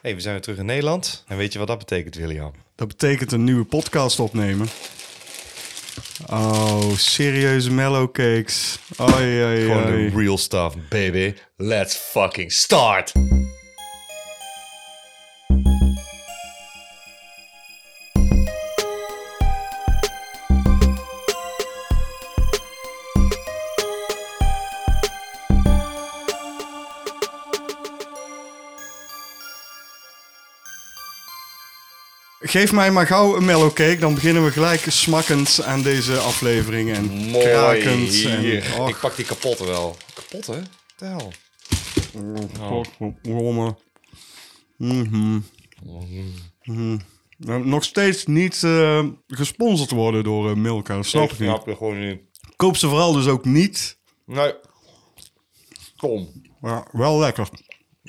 hey, we zijn weer terug in Nederland. En weet je wat dat betekent, William? Dat betekent een nieuwe podcast opnemen. Oh, serieuze mellowcakes. Oei, oei, Gewoon de real stuff, baby. Let's fucking start! Geef mij maar gauw een mellowcake, dan beginnen we gelijk smakkend aan deze aflevering. En Mooi. krakend. Hier. En, och, Ik pak die kapotte wel. Kapotte? De hel. rommel. Mhm. Mhm. Nou, Nog steeds niet eh, gesponsord worden door eh, Milka, dat snap ik niet. snap je gewoon niet. Koop ze vooral dus ook niet. Nee. Kom. Ja, wel lekker.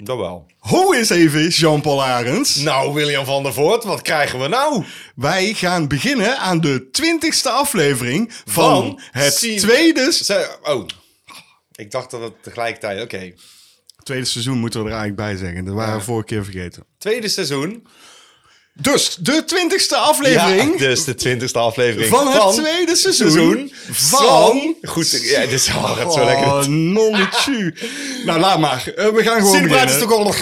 Dat wel. Hoe is even Jean-Paul Arends? Nou, William van der Voort, wat krijgen we nou? Wij gaan beginnen aan de twintigste aflevering van, Van het tweede, Ze- oh. Ik dacht dat het tegelijkertijd... Oké. tweede seizoen, moeten we er eigenlijk bij zeggen. Dat waren we vorige keer vergeten. Tweede seizoen. Dus de twintigste aflevering Ja, dus de twintigste aflevering van het tweede seizoen, seizoen van... van... Goed, ja, dit is oh, gaat zo lekker. Oh, nonnetje. nou, laat maar. Eh, we gaan gewoon Sinterklaas is toch al...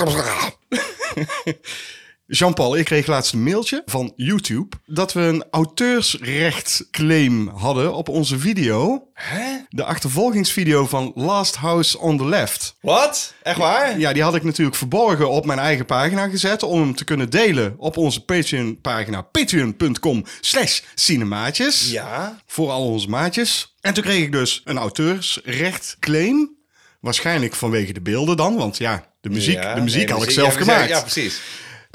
Jean-Paul, ik kreeg laatst een mailtje van YouTube... dat we een auteursrechtclaim hadden op onze video. Hè? De achtervolgingsvideo van Last House on the Left. Wat? Echt waar? Ja, die had ik natuurlijk verborgen op mijn eigen pagina gezet... om hem te kunnen delen op onze Patreon-pagina. Patreon.com slash cinemaatjes. Ja. Voor al onze maatjes. En toen kreeg ik dus een auteursrechtclaim. Waarschijnlijk vanwege de beelden dan, want ja, de muziek, Ja, de muziek nee, had ik zelf ja, gemaakt. Ja, precies.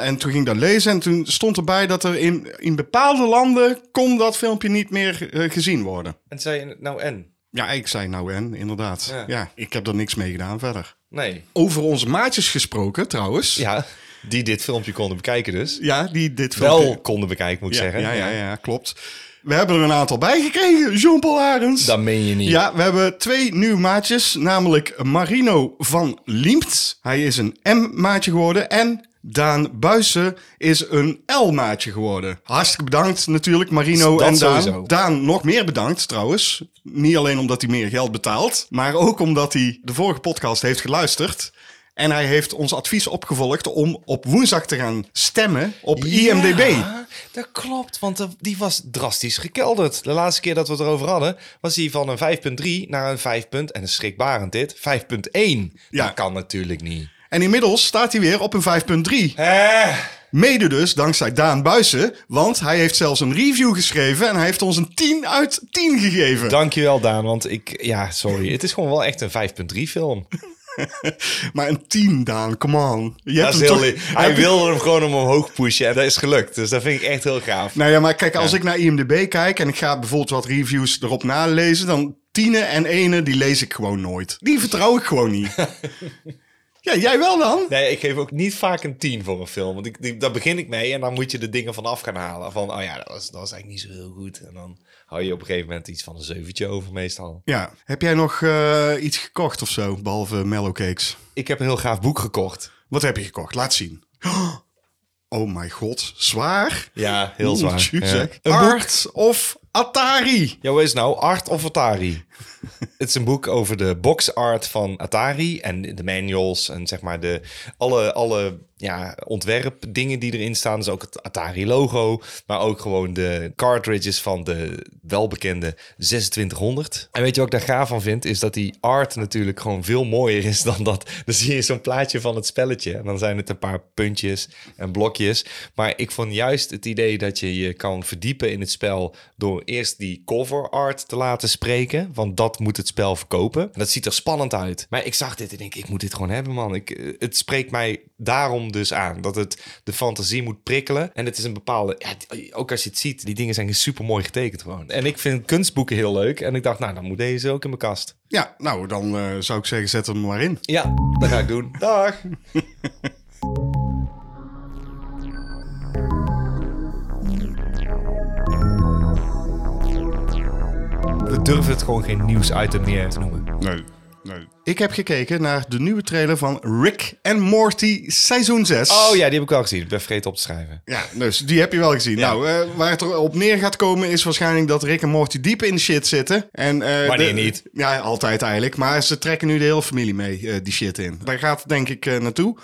En toen ging ik dat lezen en toen stond erbij dat er in, in bepaalde landen kon dat filmpje niet meer eh, gezien worden. En zei je nou en? Ja, ik zei nou en, inderdaad. Ja. Ja. ik heb er niks mee gedaan verder. Nee. Over onze maatjes gesproken trouwens. Ja, die dit filmpje konden bekijken dus. Ja, die dit filmpje... Wel konden bekijken, moet ik ja, zeggen. Ja, ja, ja, klopt. We hebben er een aantal bij gekregen, Jean-Paul Arends. Dat meen je niet. Ja, we hebben twee nieuwe maatjes, namelijk Marino van Liemt. Hij is een M-maatje geworden en Daan Buissen is een L-maatje geworden. Hartstikke bedankt natuurlijk, Marino Dat en Daan. sowieso. Daan nog meer bedankt trouwens. Niet alleen omdat hij meer geld betaalt, maar ook omdat hij de vorige podcast heeft geluisterd. En hij heeft ons advies opgevolgd om op woensdag te gaan stemmen op IMDb. Ja, dat klopt, want die was drastisch gekelderd. De laatste keer dat we het erover hadden, was die van een 5.3 naar een 5. punt- En een schrikbarend dit, 5.1. Ja. Dat kan natuurlijk niet. En inmiddels staat hij weer op een 5.3. Hè? Mede dus dankzij Daan Buissen, want hij heeft zelfs een review geschreven en hij heeft ons een 10 uit 10 gegeven. Dankjewel Daan, want ik... Ja, sorry. Het is gewoon wel echt een 5.3 film. Maar een 10, Daan, come on. Je Dat hebt is heel toch-. Hij je- wilde hem gewoon omhoog pushen en dat is gelukt. Dus dat vind ik echt heel gaaf. Nou ja, maar kijk, als ik naar IMDb kijk en ik ga bijvoorbeeld wat reviews erop nalezen, dan tienen en ene, die lees ik gewoon nooit. Die vertrouw ik gewoon niet. ja, jij wel dan? Nee, ik geef ook niet vaak een 10 voor een film. Want ik, daar begin ik mee en dan moet je de dingen vanaf gaan halen. Van, oh ja, dat was, dat was eigenlijk niet zo heel goed. En dan hou je op een gegeven moment iets van een zeventje over meestal. Ja. Heb jij nog eh, iets gekocht of zo, behalve mellowcakes? Ik heb een heel gaaf boek gekocht. Wat heb je gekocht? Laat zien. Oh mijn god, zwaar? Ja, heel zwaar. Ja. boek. Art of Atari? Ja, wat is nou? Art of Atari? het is een boek over de box art van Atari en de manuals en zeg maar de alle, alle ja, ontwerpdingen die erin staan. Dus ook het Atari logo, maar ook gewoon de cartridges van de welbekende 2600. En weet je wat ik daar gaaf van vind? Is dat die art natuurlijk gewoon veel mooier is dan dat. Dan zie je zo'n plaatje van het spelletje en dan zijn het een paar puntjes en blokjes. Maar ik vond juist het idee dat je je kan verdiepen in het spel door eerst die cover art te laten spreken. Want dat moet het spel verkopen. En dat ziet er spannend uit. Maar ik zag dit en denk, ik moet dit gewoon hebben, man. Ik, eh, het spreekt mij daarom dus aan. Dat het de fantasie moet prikkelen. En het is een bepaalde... Ja, ook als je het ziet, die dingen zijn super mooi getekend gewoon. En ik vind kunstboeken heel leuk. En ik dacht, nou, dan moet deze ook in mijn kast. Ja, nou, dan eh, zou ik zeggen, zet hem maar in. Ja, dat ga ik doen. Dag. We durven het gewoon geen nieuwsitem meer te noemen. Nee. Ik heb gekeken naar de nieuwe trailer van Rick and Morty seizoen 6. Oh ja, die heb ik al gezien. Ik ben vergeten op te schrijven. Ja, dus die heb je wel gezien. Ja. Nou, eh, waar het erop neer gaat komen is waarschijnlijk dat Rick en Morty diep in de shit zitten. En, eh, Wanneer de- niet? Ja, altijd eigenlijk. Maar ze trekken nu de hele familie mee, eh, die shit in. Daar gaat het denk ik eh, naartoe.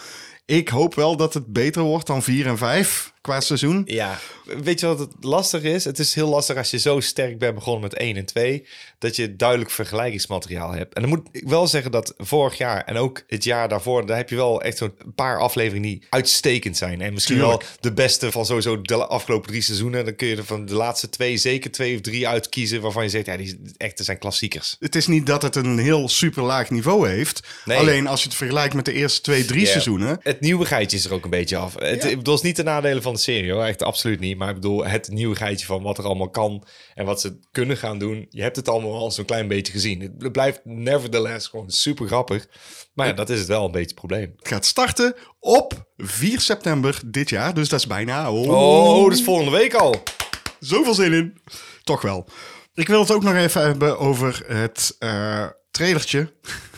Ik hoop wel dat het beter wordt dan 4 en 5 qua seizoen. Ja, weet je wat het lastig is? Het is heel lastig als je zo sterk bent begonnen met 1 en 2, dat je duidelijk vergelijkingsmateriaal hebt. En dan moet ik wel zeggen dat vorig jaar en ook het jaar daarvoor, daar heb je wel echt zo'n paar afleveringen die uitstekend zijn. En misschien Tuurlijk. wel de beste van sowieso de afgelopen drie seizoenen. Dan kun je er van de laatste twee zeker twee of drie uitkiezen waarvan je zegt, ja, die echt zijn klassiekers. Het is niet dat het een heel super laag niveau heeft. Nee. Alleen als je het vergelijkt met de eerste twee, drie Ja. seizoenen. Het nieuwigheidje is er ook een beetje af. Het, Ja. ik bedoel, is niet de nadelen van de serie hoor, echt absoluut niet. Maar ik bedoel, het nieuwigheidje van wat er allemaal kan en wat ze kunnen gaan doen. Je hebt het allemaal al zo'n klein beetje gezien. Het blijft nevertheless gewoon super grappig. Maar ja, dat is het wel een beetje het probleem. Het gaat starten op 4 september dit jaar. Dus dat is bijna... Oh, dat is volgende week al. Zoveel zin in. Toch wel. Ik wil het ook nog even hebben over het eh trailertje.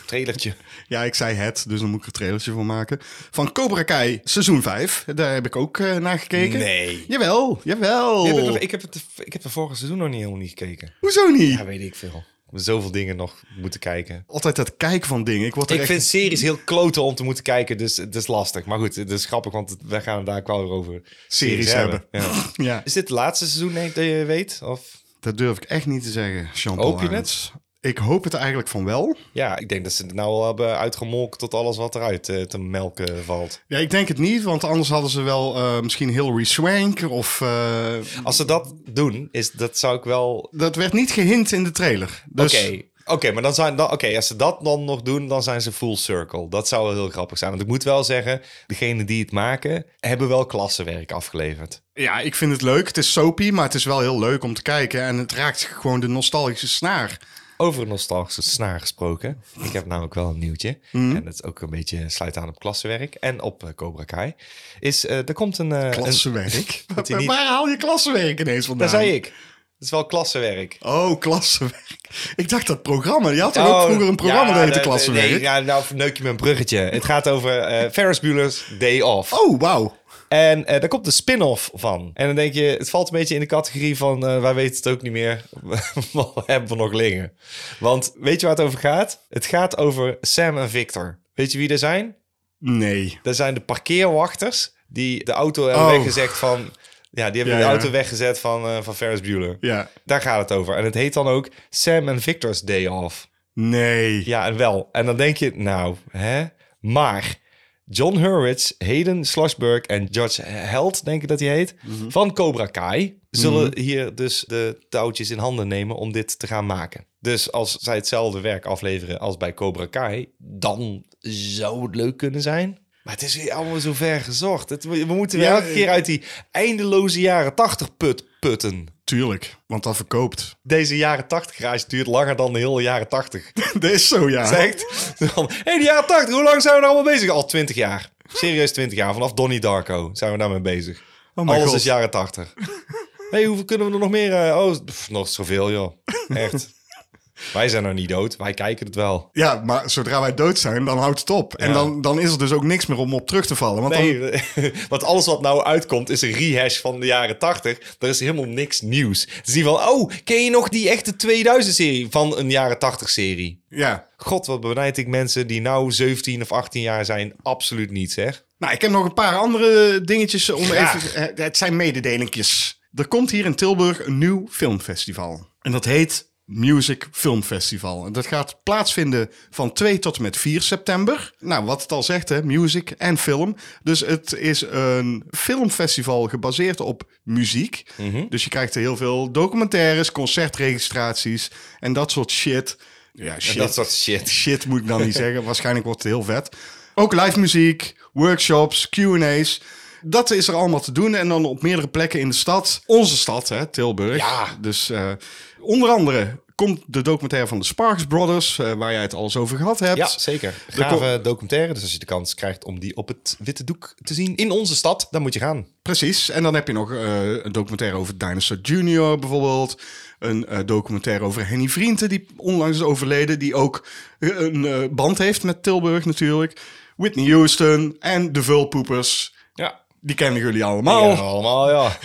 Trailertje. Ja, ik zei het, dus dan moet ik er een trailertje voor maken. Van Cobra Kai seizoen 5. Daar heb ik ook eh, naar gekeken. Nee. Jawel, jawel. Heb ik, nog- ik, heb het, ik heb de vorige seizoen nog niet helemaal niet gekeken. Hoezo niet? Ja, weet ik veel. Zoveel dingen nog moeten kijken. Altijd dat kijken van dingen. Ik word er Ik echt... vind series heel kloten om te moeten kijken, dus het is lastig. Maar goed, het is grappig, want we gaan het daar wel weer over Series hebben. Ja. Ja, Is dit het laatste seizoen ik, dat je weet? Of? dat durf ik echt niet te zeggen, Hoop je het? Arends. Ik hoop het eigenlijk van wel. Ja, ik denk dat ze het nou al hebben uitgemolken tot alles wat eruit eh, te melken valt. Ja, ik denk het niet, want anders hadden ze wel eh, misschien Hilary Swank of... eh, Als ze dat doen, is, dat zou ik wel... dat werd niet gehint in de trailer. Dus Oké, oké, maar dan zijn dan, oké, als ze dat dan nog doen, dan zijn ze full circle. Dat zou wel heel grappig zijn. Want ik moet wel zeggen, degenen die het maken, hebben wel klassenwerk afgeleverd. ja, ik vind het leuk. Het is soapy, maar het is wel heel leuk om te kijken. En het raakt gewoon de nostalgische snaar. Over een nostalgische snaar gesproken. Ik heb namelijk wel een nieuwtje. Mhm. En dat is ook een beetje sluit aan op klassenwerk. En op eh, Cobra Kai. Is, eh, er komt een... een Klassenwerk. Dat niet- Waar haal je klassenwerk ineens vandaan? daar zei ik. Het is wel klassenwerk. Oh, klassenwerk. Ik dacht dat programma. Je had toch ook vroeger een programma ja, dat heette klassenwerk? Nee, ja, nou verneuk je me een bruggetje. Het gaat over Ferris Bueller's Day Off. Oh, wauw. En eh daar komt een spin-off van. En dan denk je, het valt een beetje in de categorie van... eh, wij weten het ook niet meer. Wat hebben we nog liggen? Want weet je waar het over gaat? Het gaat over Sam en Victor. Weet je wie er zijn? Nee. Dat zijn de parkeerwachters... die de auto hebben Oh. weggezet van... Ja, die hebben Ja, de ja. auto weggezet van, eh, van Ferris Bueller. Ja. Daar gaat het over. En het heet dan ook Sam en Victor's Day Off. Nee. Ja, en wel. En dan denk je, nou, hè? Maar John Hurwitz, Hayden Schlossberg en George Held, denk ik dat hij heet, van Cobra Kai, zullen hier dus de touwtjes in handen nemen om dit te gaan maken. Dus als zij hetzelfde werk afleveren als bij Cobra Kai, dan zou het leuk kunnen zijn. Maar het is weer allemaal zo ver gezocht. Het, we moeten weer Ja, elke keer uit die eindeloze jaren 80 put, putten. Tuurlijk, want dat verkoopt. Deze jaren 80 reis duurt langer dan de hele jaren 80. dat is zo, ja. Zegt. Hé, hey, de jaren 80, hoe lang zijn we daar allemaal bezig? Al 20 jaar. Serieus 20 jaar. Vanaf Donnie Darko zijn we daarmee bezig. Oh Alles god. is jaren 80. Hé, hey, hoeveel kunnen we er nog meer? eh, oh, pff, nog zoveel, joh. Echt. Wij zijn nog niet dood. Wij kijken het wel. Ja, maar zodra wij dood zijn, dan houdt het op. En dan, dan is er dus ook niks meer om op terug te vallen. Want dan, Nee, want alles wat nou uitkomt is een rehash van de jaren 80. Er is helemaal niks nieuws. Het is niet van, oh, ken je nog die echte 2000-serie van een jaren 80-serie? ja. God, wat benijd ik mensen die nou 17 of 18 jaar zijn. Absoluut niet, zeg. Nou, ik heb nog een paar andere dingetjes om Graag. even... eh, Het zijn mededelingjes. Er komt hier in Tilburg een nieuw filmfestival. En dat heet Music Film Festival. En dat gaat plaatsvinden van 2 tot en met 4 september. Nou, wat het al zegt, hè, music en film. Dus het is een filmfestival gebaseerd op muziek. Dus je krijgt er heel veel documentaires, concertregistraties en dat soort shit. Ja, shit. Dat soort shit. Shit moet ik dan niet zeggen. Waarschijnlijk wordt het heel vet. Ook live muziek, workshops, Q&A's. Dat is er allemaal te doen. En dan op meerdere plekken in de stad. Onze stad, hè, Tilburg. Ja. Dus eh, onder andere komt de documentaire van de Sparks Brothers, eh, waar jij het al eens over gehad hebt. Ja, zeker. Gave documentaire. Dus als je de kans krijgt om die op het witte doek te zien in onze stad, dan moet je gaan. Precies. En dan heb je nog eh, een documentaire over Dinosaur Jr. bijvoorbeeld. Een eh, documentaire over Henny Vrienden, die onlangs is overleden. Die ook een band heeft met Tilburg natuurlijk. Whitney Houston en de Vulpoepers. Die kennen jullie allemaal. Ja, allemaal, ja.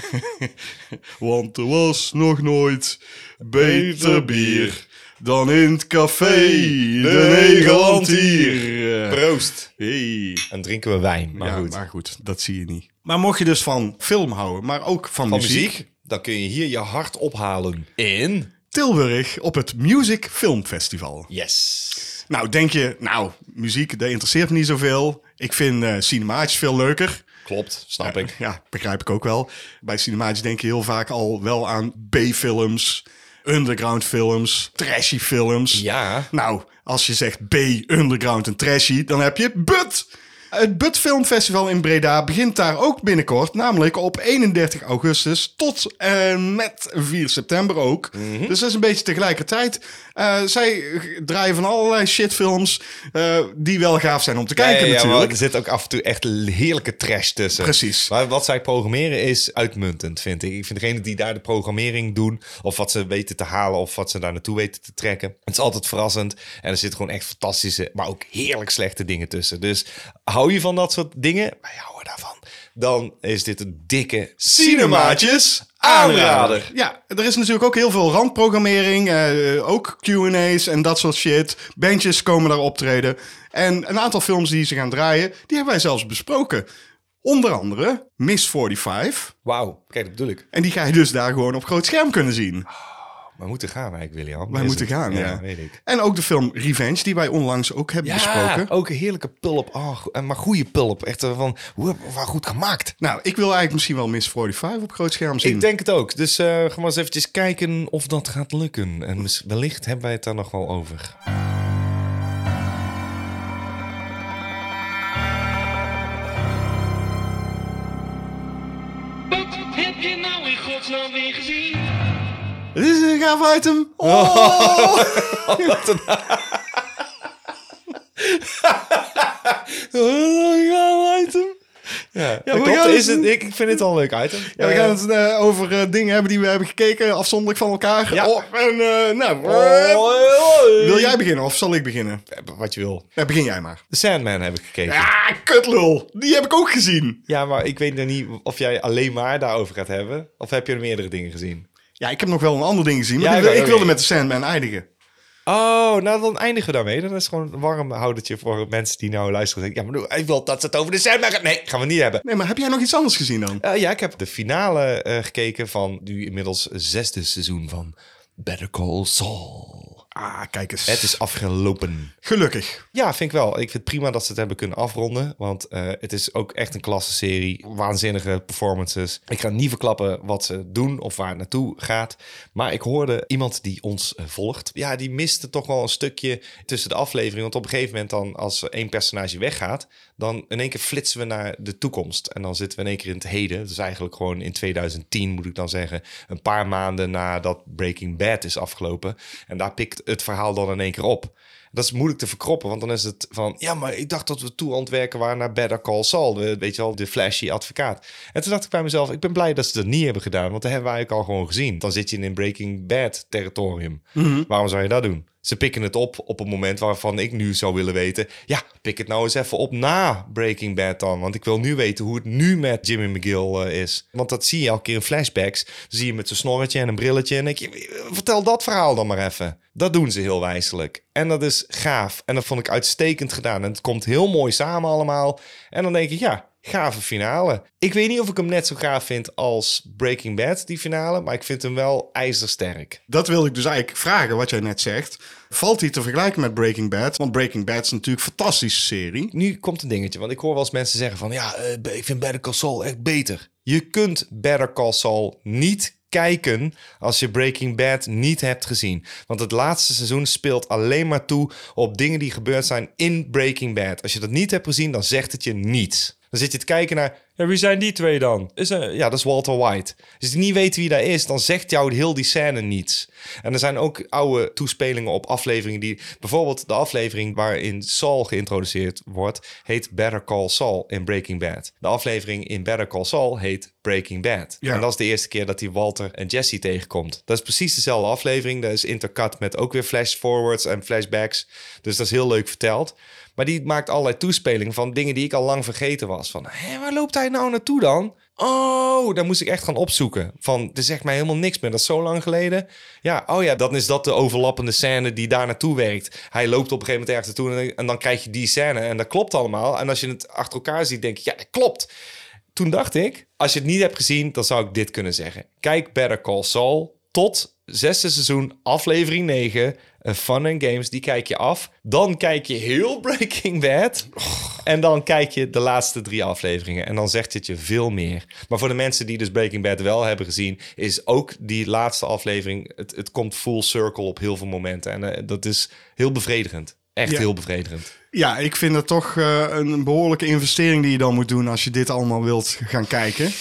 Want er was nog nooit beter bier dan in het café de Nederland hier. Proost. Hey. En drinken we wijn. Maar ja, goed. maar goed, dat zie je niet. Maar mocht je dus van film houden, maar ook van, Van muziek, muziek, dan kun je hier je hart ophalen. In... Tilburg op het Music Film Festival. Yes. Nou, denk je, nou, muziek, dat interesseert me niet zoveel. Ik vind eh cinemaatjes veel leuker. Klopt, snap ik. Ja, begrijp ik ook wel. Bij cinemaatjes denk je heel vaak al wel aan B-films, underground films, trashy films. Ja. Nou, als je zegt B, underground en trashy, dan heb je BUT. Het BUT Filmfestival in Breda begint daar ook binnenkort, namelijk op 31 augustus tot en met 4 september ook. Mhm. Dus dat is een beetje tegelijkertijd. Eh, zij draaien van allerlei shitfilms eh, die wel gaaf zijn om te kijken Ja, ja, ja, natuurlijk. er zit ook af en toe echt heerlijke trash tussen. Precies. Maar wat zij programmeren is uitmuntend, vind ik. Ik vind degene die daar de programmering doen, of wat ze weten te halen, of wat ze daar naartoe weten te trekken. Het is altijd verrassend. En er zitten gewoon echt fantastische, maar ook heerlijk slechte dingen tussen. Dus hou je van dat soort dingen? Wij houden daarvan. Dan is dit een dikke cinemaatjes aanrader. Ja, er is natuurlijk ook heel veel randprogrammering. eh, ook Q&A's en dat soort shit. Bandjes komen daar optreden. En een aantal films die ze gaan draaien, die hebben wij zelfs besproken. Onder andere Miss 45. Wauw, kijk, dat bedoel ik. En die ga je dus daar gewoon op groot scherm kunnen zien. We moeten gaan eigenlijk, William. Wij moeten gaan, ja. weet ik. En ook de film Revenge, die wij onlangs ook hebben besproken. ook een heerlijke pulp. Oh, maar goede pulp. Echt eh, van, hoe goed gemaakt. Nou, ik wil eigenlijk misschien wel Miss 45 op groot scherm zien. Ik denk het ook. Dus eh gaan we eens eventjes kijken of dat gaat lukken. En wellicht hebben wij het daar nog wel over. Dit is een gaaf item. Oh! Ja, we dat klopt. gaan is het- het, ik, ik vind het al een leuk item. Ja, we Eh, gaan het eh, over eh, dingen hebben die we hebben gekeken, afzonderlijk van elkaar. Ja. Oh, en nou, wil jij beginnen of zal ik beginnen? Wat je wil. Ja, begin jij maar. The Sandman heb ik gekeken. Ja. Ja, kutlul. Die heb ik ook gezien. maar ik weet nog niet of jij alleen maar daarover gaat hebben. Of heb je er meerdere dingen gezien? Ja, ik heb nog wel een ander ding gezien, maar Ja, ik, wilde met de Sandman eindigen. Oh, nou dan eindigen we daarmee. Dan is het gewoon een warm houdertje voor mensen die nou luisteren. Ja, maar ik wil dat ze het over de Sandman gaan. Nee, gaan we niet hebben. Nee, maar heb jij nog iets anders gezien dan? Eh, ja, ik heb de finale eh, gekeken van nu inmiddels zesde seizoen van Better Call Saul. Ah, kijk eens. Het is afgelopen. Gelukkig. Ja, vind ik wel. Ik vind het prima dat ze het hebben kunnen afronden. Want eh, het is ook echt een klasse serie. Waanzinnige performances. Ik ga niet verklappen wat ze doen of waar het naartoe gaat. Maar ik hoorde iemand die ons eh, volgt. Ja, die miste toch wel een stukje tussen de afleveringen. Want op een gegeven moment dan, als één personage weggaat... dan in één keer flitsen we naar de toekomst. En dan zitten we in één keer in het heden. Dus eigenlijk gewoon in 2010 moet ik dan zeggen. Een paar maanden nadat Breaking Bad is afgelopen. En daar pikt het verhaal dan in één keer op. Dat is moeilijk te verkroppen, want dan is het van... ja, maar ik dacht dat we toe aan het werken waren naar Better Call Saul. De, weet je wel, de flashy advocaat. En toen dacht ik bij mezelf, ik ben blij dat ze dat niet hebben gedaan... want dat hebben we eigenlijk al gewoon gezien. Dan zit je in een Breaking Bad territorium. Waarom zou je dat doen? Ze pikken het op op een moment waarvan ik nu zou willen weten... ja, pik het nou eens even op na Breaking Bad dan. Want ik wil nu weten hoe het nu met Jimmy McGill eh, is. Want dat zie je elke keer in flashbacks. Dan zie je met zijn snorretje en een brilletje... en je, vertel dat verhaal dan maar even. Dat doen ze heel wijselijk. En dat is gaaf. En dat vond ik uitstekend gedaan. En het komt heel mooi samen allemaal. En dan denk ik, ja, gave finale. Ik weet niet of ik hem net zo gaaf vind als Breaking Bad, die finale. Maar ik vind hem wel ijzersterk. Dat wilde ik dus eigenlijk vragen, wat jij net zegt. Valt hij te vergelijken met Breaking Bad? Want Breaking Bad is natuurlijk een fantastische serie. Nu komt een dingetje, want ik hoor wel eens mensen zeggen van... ja, eh, ik vind Better Call Saul echt beter. Je kunt Better Call Saul niet kijken als je Breaking Bad niet hebt gezien. Want het laatste seizoen speelt alleen maar toe op dingen die gebeurd zijn in Breaking Bad. Als je dat niet hebt gezien, dan zegt het je niets. Dan zit je te kijken naar Ja, wie zijn die twee dan? Is er, ja, dat is Walter White. Als je niet weet wie dat is, dan zegt jou heel die scène niets. En er zijn ook oude toespelingen op afleveringen die... Bijvoorbeeld de aflevering waarin Saul geïntroduceerd wordt... heet Better Call Saul in Breaking Bad. De aflevering in Better Call Saul heet Breaking Bad. Ja. En dat is de eerste keer dat hij Walter en Jesse tegenkomt. Dat is precies dezelfde aflevering. Dat is intercut met ook weer flash-forwards en flashbacks. Dus dat is heel leuk verteld. Maar die maakt allerlei toespelingen van dingen die ik al lang vergeten was. Van, hé, waar loopt hij nou naartoe dan? Oh, daar moest ik echt gaan opzoeken. Van, er zegt mij helemaal niks meer. Dat is zo lang geleden. Ja, oh ja, dan is dat de overlappende scène die daar naartoe werkt. Hij loopt op een gegeven moment ergens naartoe en, dan krijg je die scène. En dat klopt allemaal. En als je het achter elkaar ziet, denk je, ja, dat klopt. Toen dacht ik, als je het niet hebt gezien, dan zou ik dit kunnen zeggen. Kijk Better Call Saul tot zesde seizoen, aflevering 9. Fun and Games, die kijk je af. Dan kijk je heel Breaking Bad. En dan kijk je de laatste drie afleveringen. En dan zegt het je veel meer. Maar voor de mensen die dus Breaking Bad wel hebben gezien... is ook die laatste aflevering... het, het komt full circle op heel veel momenten. En eh, dat is heel bevredigend. Echt Ja. heel bevredigend. Ja, ik vind het toch eh, een behoorlijke investering die je dan moet doen als je dit allemaal wilt gaan kijken.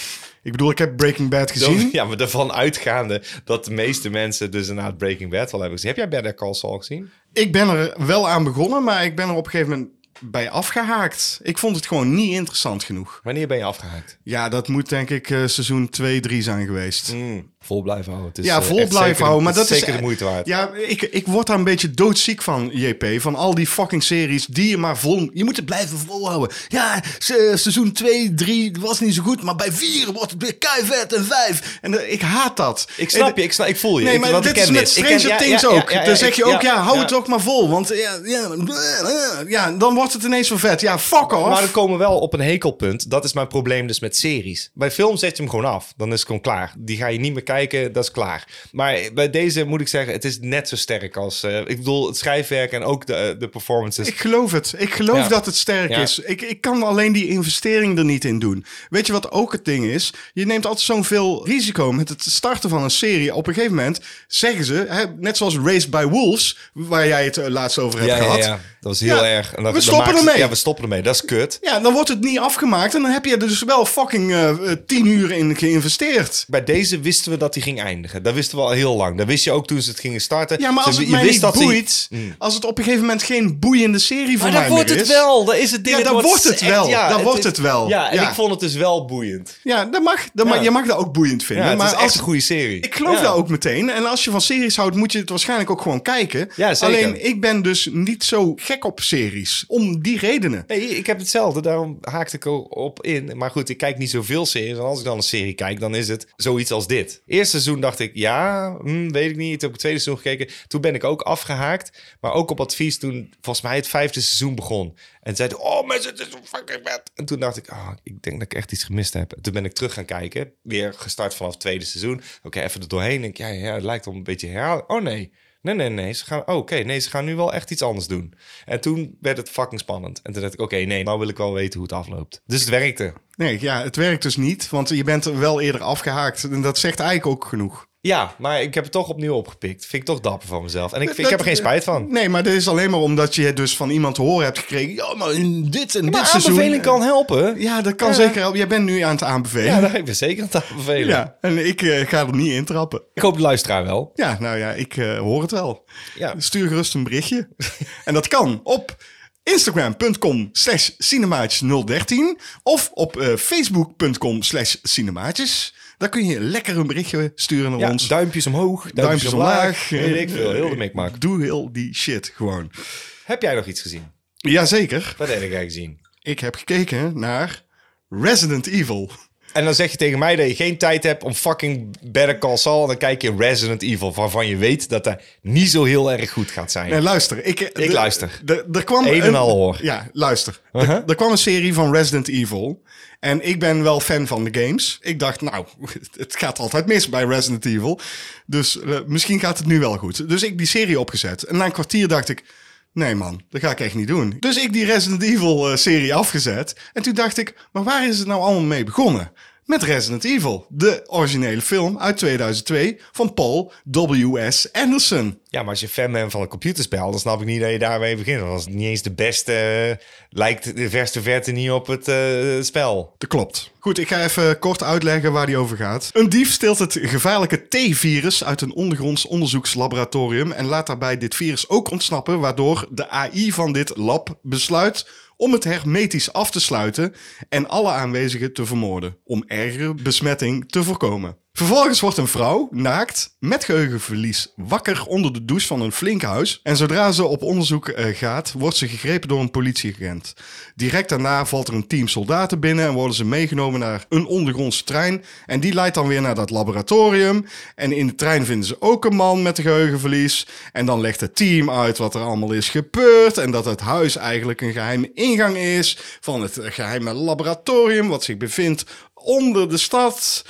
Ik bedoel, ik heb Breaking Bad gezien. Ja, maar ervan uitgaande dat de meeste mensen dus inderdaad Breaking Bad wel hebben gezien. Heb jij Better Call Saul gezien? Ik ben er wel aan begonnen, maar ik ben er op een gegeven moment bij afgehaakt. Ik vond het gewoon niet interessant genoeg. Wanneer ben je afgehaakt? Ja, dat moet denk ik eh, seizoen 2, 3 zijn geweest. Vol blijven houden. Het is, Ja, eh, vol blijven zeker houden. Maar dat is zeker de moeite waard. Ja, ik, ik word daar een beetje doodziek van, JP. Van al die fucking series die je maar vol... Je moet het blijven volhouden. Ja, se- seizoen 2, 3 was niet zo goed. Maar bij 4 wordt het weer keivet en 5. En eh, ik haat dat. Ik snap En- je, ik, snap, ik voel je. Nee, Ik- maar dit ik ken is met dit. Ken- Stranger ja, Things ja, ook. ja, dan zeg je ook, ja, hou het toch maar vol. Want ja, ja, ja, dan wordt het ineens zo vet. Ja, fuck off. Maar we komen wel op een hekelpunt. Dat is mijn probleem dus met series. Bij film zet je hem gewoon af. Dan is het gewoon klaar. Die ga je niet meer kijken, dat is klaar. Maar bij deze moet ik zeggen, het is net zo sterk als... eh, ik bedoel, het schrijfwerk en ook de, de performances. Ik geloof het. Ik geloof Ja. dat het sterk Ja. is. Ik, ik kan alleen die investering er niet in doen. Weet je wat ook het ding is? Je neemt altijd zo'n veel risico met het starten van een serie. Op een gegeven moment zeggen ze, hè, net zoals Raised by Wolves, waar jij het eh, laatst over hebt ja, ja, gehad. ja, dat was heel erg. En dan, we stoppen ermee. Ja, we stoppen ermee. Dat is kut. Ja, dan wordt het niet afgemaakt en dan heb je er dus wel fucking eh, eh, tien uur in geïnvesteerd. Bij deze wisten we dat hij ging eindigen. Dat wisten we al heel lang. Dat wist je ook toen ze het gingen starten. Ja, maar Ze- als het je mij wist niet dat hij- boeit, als het op een gegeven moment geen boeiende serie voor Maar mij dan wordt meer het is. wel. Dat is het ding. Ja, dan wordt het wel. Dan wordt is- het wel. Ja, en Ja. ik vond het dus wel boeiend. Ja, dat mag, dat mag, Ja. je mag dat ook boeiend vinden. Ja, het maar is echt als, een goede serie. Ik geloof Ja. dat ook meteen. En als je van series houdt, moet je het waarschijnlijk ook gewoon kijken. Ja, zeker. Alleen, ik ben dus niet zo gek op series. Om die redenen. Nee, ik heb hetzelfde. Daarom haakte ik er op in. Maar goed, ik kijk niet zoveel series. En als ik dan een serie kijk, dan is het zoiets als dit. Eerste seizoen dacht ik, ja, hm, weet ik niet. Toen heb ik het tweede seizoen gekeken. Toen ben ik ook afgehaakt. Maar ook op advies toen volgens mij het vijfde seizoen begon. En zeiden, oh mensen, het is fucking vet. En toen dacht ik, oh, ik denk dat ik echt iets gemist heb. En toen ben ik terug gaan kijken. Weer gestart vanaf het tweede seizoen. Oké, even er doorheen. Denk, ja, ja, het lijkt wel een beetje herhaling. Oh nee. Nee, nee, nee. Ze gaan, oh, oké, nee, ze gaan nu wel echt iets anders doen. En toen werd het fucking spannend. En toen dacht ik, oké, nee, nou wil ik wel weten hoe het afloopt. Dus het werkte. Nee, ja, het werkt dus niet. Want je bent er wel eerder afgehaakt. En dat zegt eigenlijk ook genoeg. Ja, maar ik heb het toch opnieuw opgepikt. Vind ik toch dapper van mezelf. En ik, ik heb er geen spijt van. Nee, maar dit is alleen maar omdat je het dus van iemand te horen hebt gekregen. Ja, maar in dit en dit Maar seizoen... aanbeveling kan helpen. Ja, dat kan Ja. zeker helpen. Jij bent nu aan het aanbevelen. Ja, dat ik ben zeker aan het aanbevelen. Ja, en ik eh, ga er niet in trappen. Ik hoop de luisteraar wel. Ja, nou ja, ik eh, hoor het wel. Ja. Stuur gerust een berichtje. en dat kan op instagram.com slash cinemaatjes013 of op eh, facebook.com slash cinemaatjes. Daar kun je lekker een berichtje sturen naar Ja, ons. duimpjes omhoog, duimpjes, Duimpjes omlaag. Weet ik veel, heel de mikmak. Doe heel die shit gewoon. Heb jij nog iets gezien? Jazeker. Wat heb jij gezien? Ik heb gekeken naar Resident Evil. En dan zeg je tegen mij dat je geen tijd hebt om fucking Better Call Saul. En dan kijk je Resident Evil, waarvan je weet dat dat niet zo heel erg goed gaat zijn. Nee, luister. Ik, Ik luister. Er, kwam Een en al hoor. Ja, luister. Uh-huh. er, er kwam een serie van Resident Evil. En ik ben wel fan van de games. Ik dacht, nou, het gaat altijd mis bij Resident Evil. Dus eh, misschien gaat het nu wel goed. Dus ik die serie opgezet. En na een kwartier dacht ik, nee man, dat ga ik echt niet doen. Dus ik die Resident Evil eh, serie afgezet. En toen dacht ik, maar waar is het nou allemaal mee begonnen? Met Resident Evil, de originele film uit 2002 van Paul W.S. Anderson. Ja, maar als je fan bent van een computerspel, dan snap ik niet dat je daarmee begint. Want als het niet eens de beste eh, lijkt de verste verte niet op het eh, spel. Dat klopt. Goed, ik ga even kort uitleggen waar die over gaat. Een dief steelt het gevaarlijke T-virus uit een ondergronds onderzoekslaboratorium en laat daarbij dit virus ook ontsnappen, waardoor de AI van dit lab besluit om het hermetisch af te sluiten en alle aanwezigen te vermoorden, om ergere besmetting te voorkomen. Vervolgens wordt een vrouw, naakt, met geheugenverlies, wakker onder de douche van een flink huis. En zodra ze op onderzoek eh, gaat, wordt ze gegrepen door een politieagent. Direct daarna valt er een team soldaten binnen en worden ze meegenomen naar een ondergrondse trein. En die leidt dan weer naar dat laboratorium. En in de trein vinden ze ook een man met geheugenverlies. En dan legt het team uit wat er allemaal is gebeurd. En dat het huis eigenlijk een geheime ingang is van het geheime laboratorium wat zich bevindt onder de stad.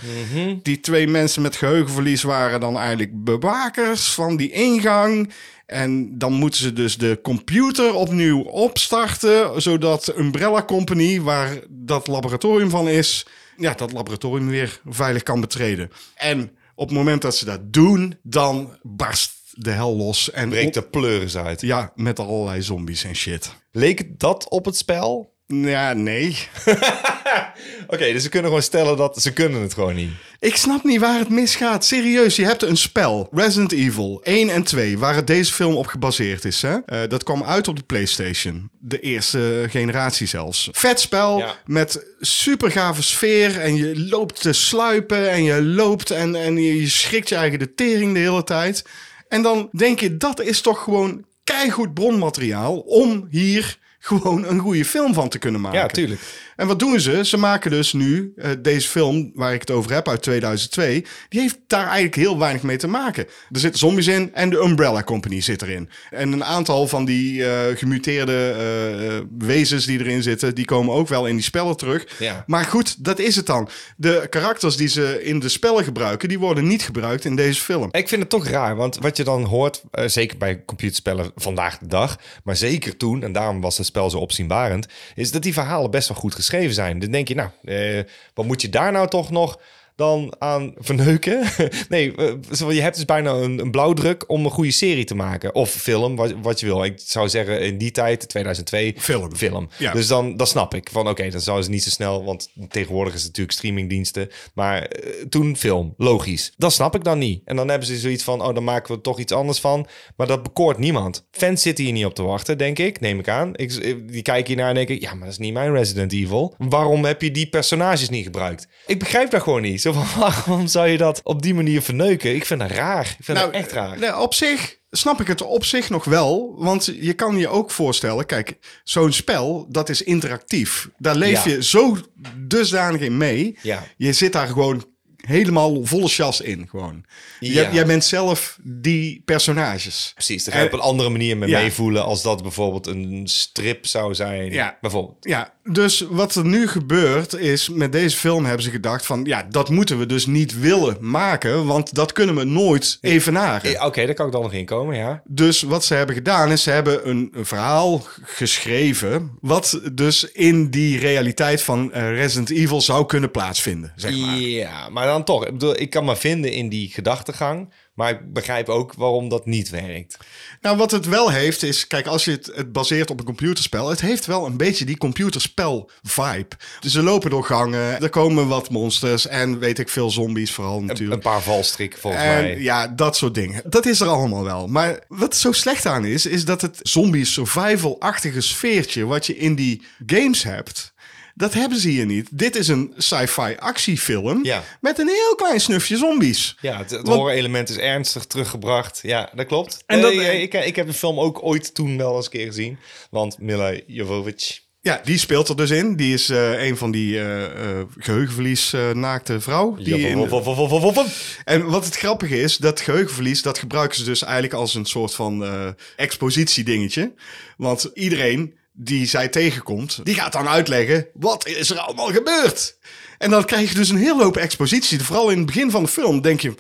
Die twee mensen met geheugenverlies waren dan eigenlijk bewakers van die ingang. En dan moeten ze dus de computer opnieuw opstarten, zodat Umbrella Company, waar dat laboratorium van is, ja, dat laboratorium weer veilig kan betreden. En op het moment dat ze dat doen, dan barst de hel los. En Breekt de pleuris uit. ja, met allerlei zombies en shit. Leek dat op het spel? Ja, nee. Oké, dus ze kunnen gewoon stellen dat ze kunnen het gewoon niet. Ik snap niet waar het misgaat. Serieus, je hebt een spel, Resident Evil 1 en 2, waar het deze film op gebaseerd is. Hè? Eh, dat kwam uit op de PlayStation. De eerste generatie zelfs. Vet spel Ja. met super gave sfeer. En je loopt te sluipen en je loopt en, en je je schrikt je eigen de tering de hele tijd. En dan denk je, dat is toch gewoon keigoed bronmateriaal om hier gewoon een goede film van te kunnen maken. Ja, tuurlijk. En wat doen ze? Ze maken dus nu eh, deze film waar ik het over heb uit 2002. Die heeft daar eigenlijk heel weinig mee te maken. Er zitten zombies in en de Umbrella Company zit erin. En een aantal van die eh, gemuteerde eh, wezens die erin zitten, die komen ook wel in die spellen terug. Ja. Maar goed, dat is het dan. De karakters die ze in de spellen gebruiken, die worden niet gebruikt in deze film. Ik vind het toch raar, want wat je dan hoort, zeker bij computerspellen vandaag de dag, maar zeker toen, en daarom was het spel zo opzienbarend, is dat die verhalen best wel goed geschreven zijn. Dan denk je, nou, eh, wat moet je daar nou toch nog dan aan verneuken? nee, eh, je hebt dus bijna een, een blauwdruk om een goede serie te maken. Of film, wat, wat je wil. Ik zou zeggen, in die tijd, 2002, Film. film. Ja. Dus dan, dan snap ik van, oké, dan zouden ze niet zo snel, want tegenwoordig is het natuurlijk streamingdiensten. Maar eh, toen film, logisch. Dat snap ik dan niet. En dan hebben ze zoiets van, oh, dan maken we er toch iets anders van. Maar dat bekoort niemand. Fans zitten hier niet op te wachten, denk ik, neem ik aan. Ik, die kijken hiernaar en denken, ja, maar dat is niet mijn Resident Evil. Waarom heb je die personages niet gebruikt? Ik begrijp dat gewoon niet. Zo van, waarom zou je dat op die manier verneuken? Ik vind dat raar. Ik vind dat echt raar. nou, op zich snap ik het op zich nog wel. Want je kan je ook voorstellen, kijk, zo'n spel, dat is interactief. Daar leef Ja. je zo dusdanig in mee. Ja. Je zit daar gewoon helemaal volle chas in. Gewoon. Ja. Jij, jij bent zelf die personages. Precies, daar ga je op een andere manier mee ja. meevoelen als dat bijvoorbeeld een strip zou zijn. Ja. Bijvoorbeeld. Ja, dus wat er nu gebeurt is, met deze film hebben ze gedacht van, ja, dat moeten we dus niet willen maken, want dat kunnen we nooit evenaren. Oké, daar kan ik dan nog in komen, ja. Dus wat ze hebben gedaan is, ze hebben een, een verhaal geschreven, wat dus in die realiteit van eh, Resident Evil zou kunnen plaatsvinden, zeg maar. Ja, maar dan toch. Ik, bedoel, ik kan me vinden in die gedachtegang, maar ik begrijp ook waarom dat niet werkt. Nou, wat het wel heeft is, kijk, als je het, het baseert op een computerspel, het heeft wel een beetje die computerspel-vibe. Dus ze lopen door gangen, er komen wat monsters en weet ik veel zombies vooral natuurlijk. een paar valstrikken volgens En mij. ja, dat soort dingen. Dat is er allemaal wel. Maar wat zo slecht aan is, is dat het zombie survival-achtige sfeertje wat je in die games hebt, dat hebben ze hier niet. Dit is een sci-fi actiefilm Ja. met een heel klein snufje zombies. Ja, het, het Want- horror-element is ernstig teruggebracht. Ja, dat klopt. En En dat- ik, ik heb de film ook ooit toen wel eens een keer gezien. Want Mila Jovovich... Ja, die speelt er dus in. Die is eh, een van die eh eh, geheugenverlies eh, naakte vrouw. Die in- Jovovovovovov. En wat het grappige is, dat geheugenverlies, dat gebruiken ze dus eigenlijk als een soort van eh expositiedingetje. Want iedereen die zij tegenkomt, die gaat dan uitleggen, wat is er allemaal gebeurd? En dan krijg je dus een hele hoop expositie. Vooral in het begin van de film denk je,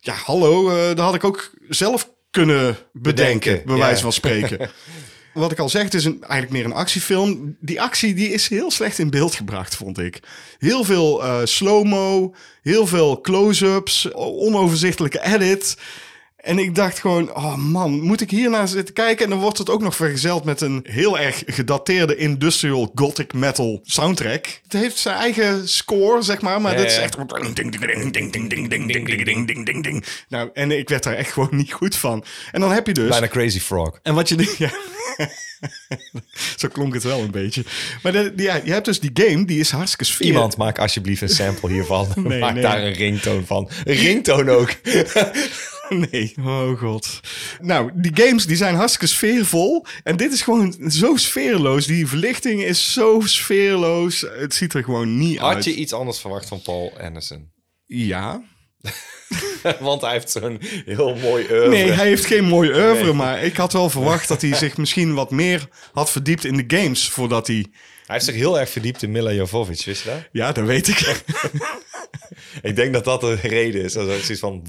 ja hallo, eh dat had ik ook zelf kunnen bedenken, Bedenken, bij ja. wijze van spreken. Wat ik al zeg, het is een, eigenlijk meer een actiefilm. Die actie die is heel slecht in beeld gebracht, vond ik. Heel veel eh, slow-mo, heel veel close-ups, onoverzichtelijke edit. En ik dacht gewoon, oh man, moet ik hiernaar zitten kijken? En dan wordt het ook nog vergezeld met een heel erg gedateerde industrial gothic metal soundtrack. Het heeft zijn eigen score, zeg maar, maar dat is echt... Nou, en ik werd daar echt gewoon niet goed van. En dan heb je dus... Bijna Crazy Frog. En wat je... Zo klonk het wel een beetje. Maar de, ja, je hebt dus die game, die is hartstikke sfeer. Iemand maak alsjeblieft een sample hiervan. maak daar een ringtoon van. Een ringtoon ook. Nee, oh god. Nou, die games die zijn hartstikke sfeervol. En dit is gewoon zo sfeerloos. Die verlichting is zo sfeerloos. Het ziet er gewoon niet Had uit. je iets anders verwacht van Paul Anderson? Ja. Want hij heeft zo'n heel mooi oeuvre. Nee, hij heeft geen mooi oeuvre. Nee. Maar ik had wel verwacht dat hij zich misschien wat meer had verdiept in de games. Voordat hij... Hij heeft zich heel erg verdiept in Mila Jovovich, wist je dat? Ja, dat weet ik. Ik denk dat dat de reden is. Dat is zoiets van...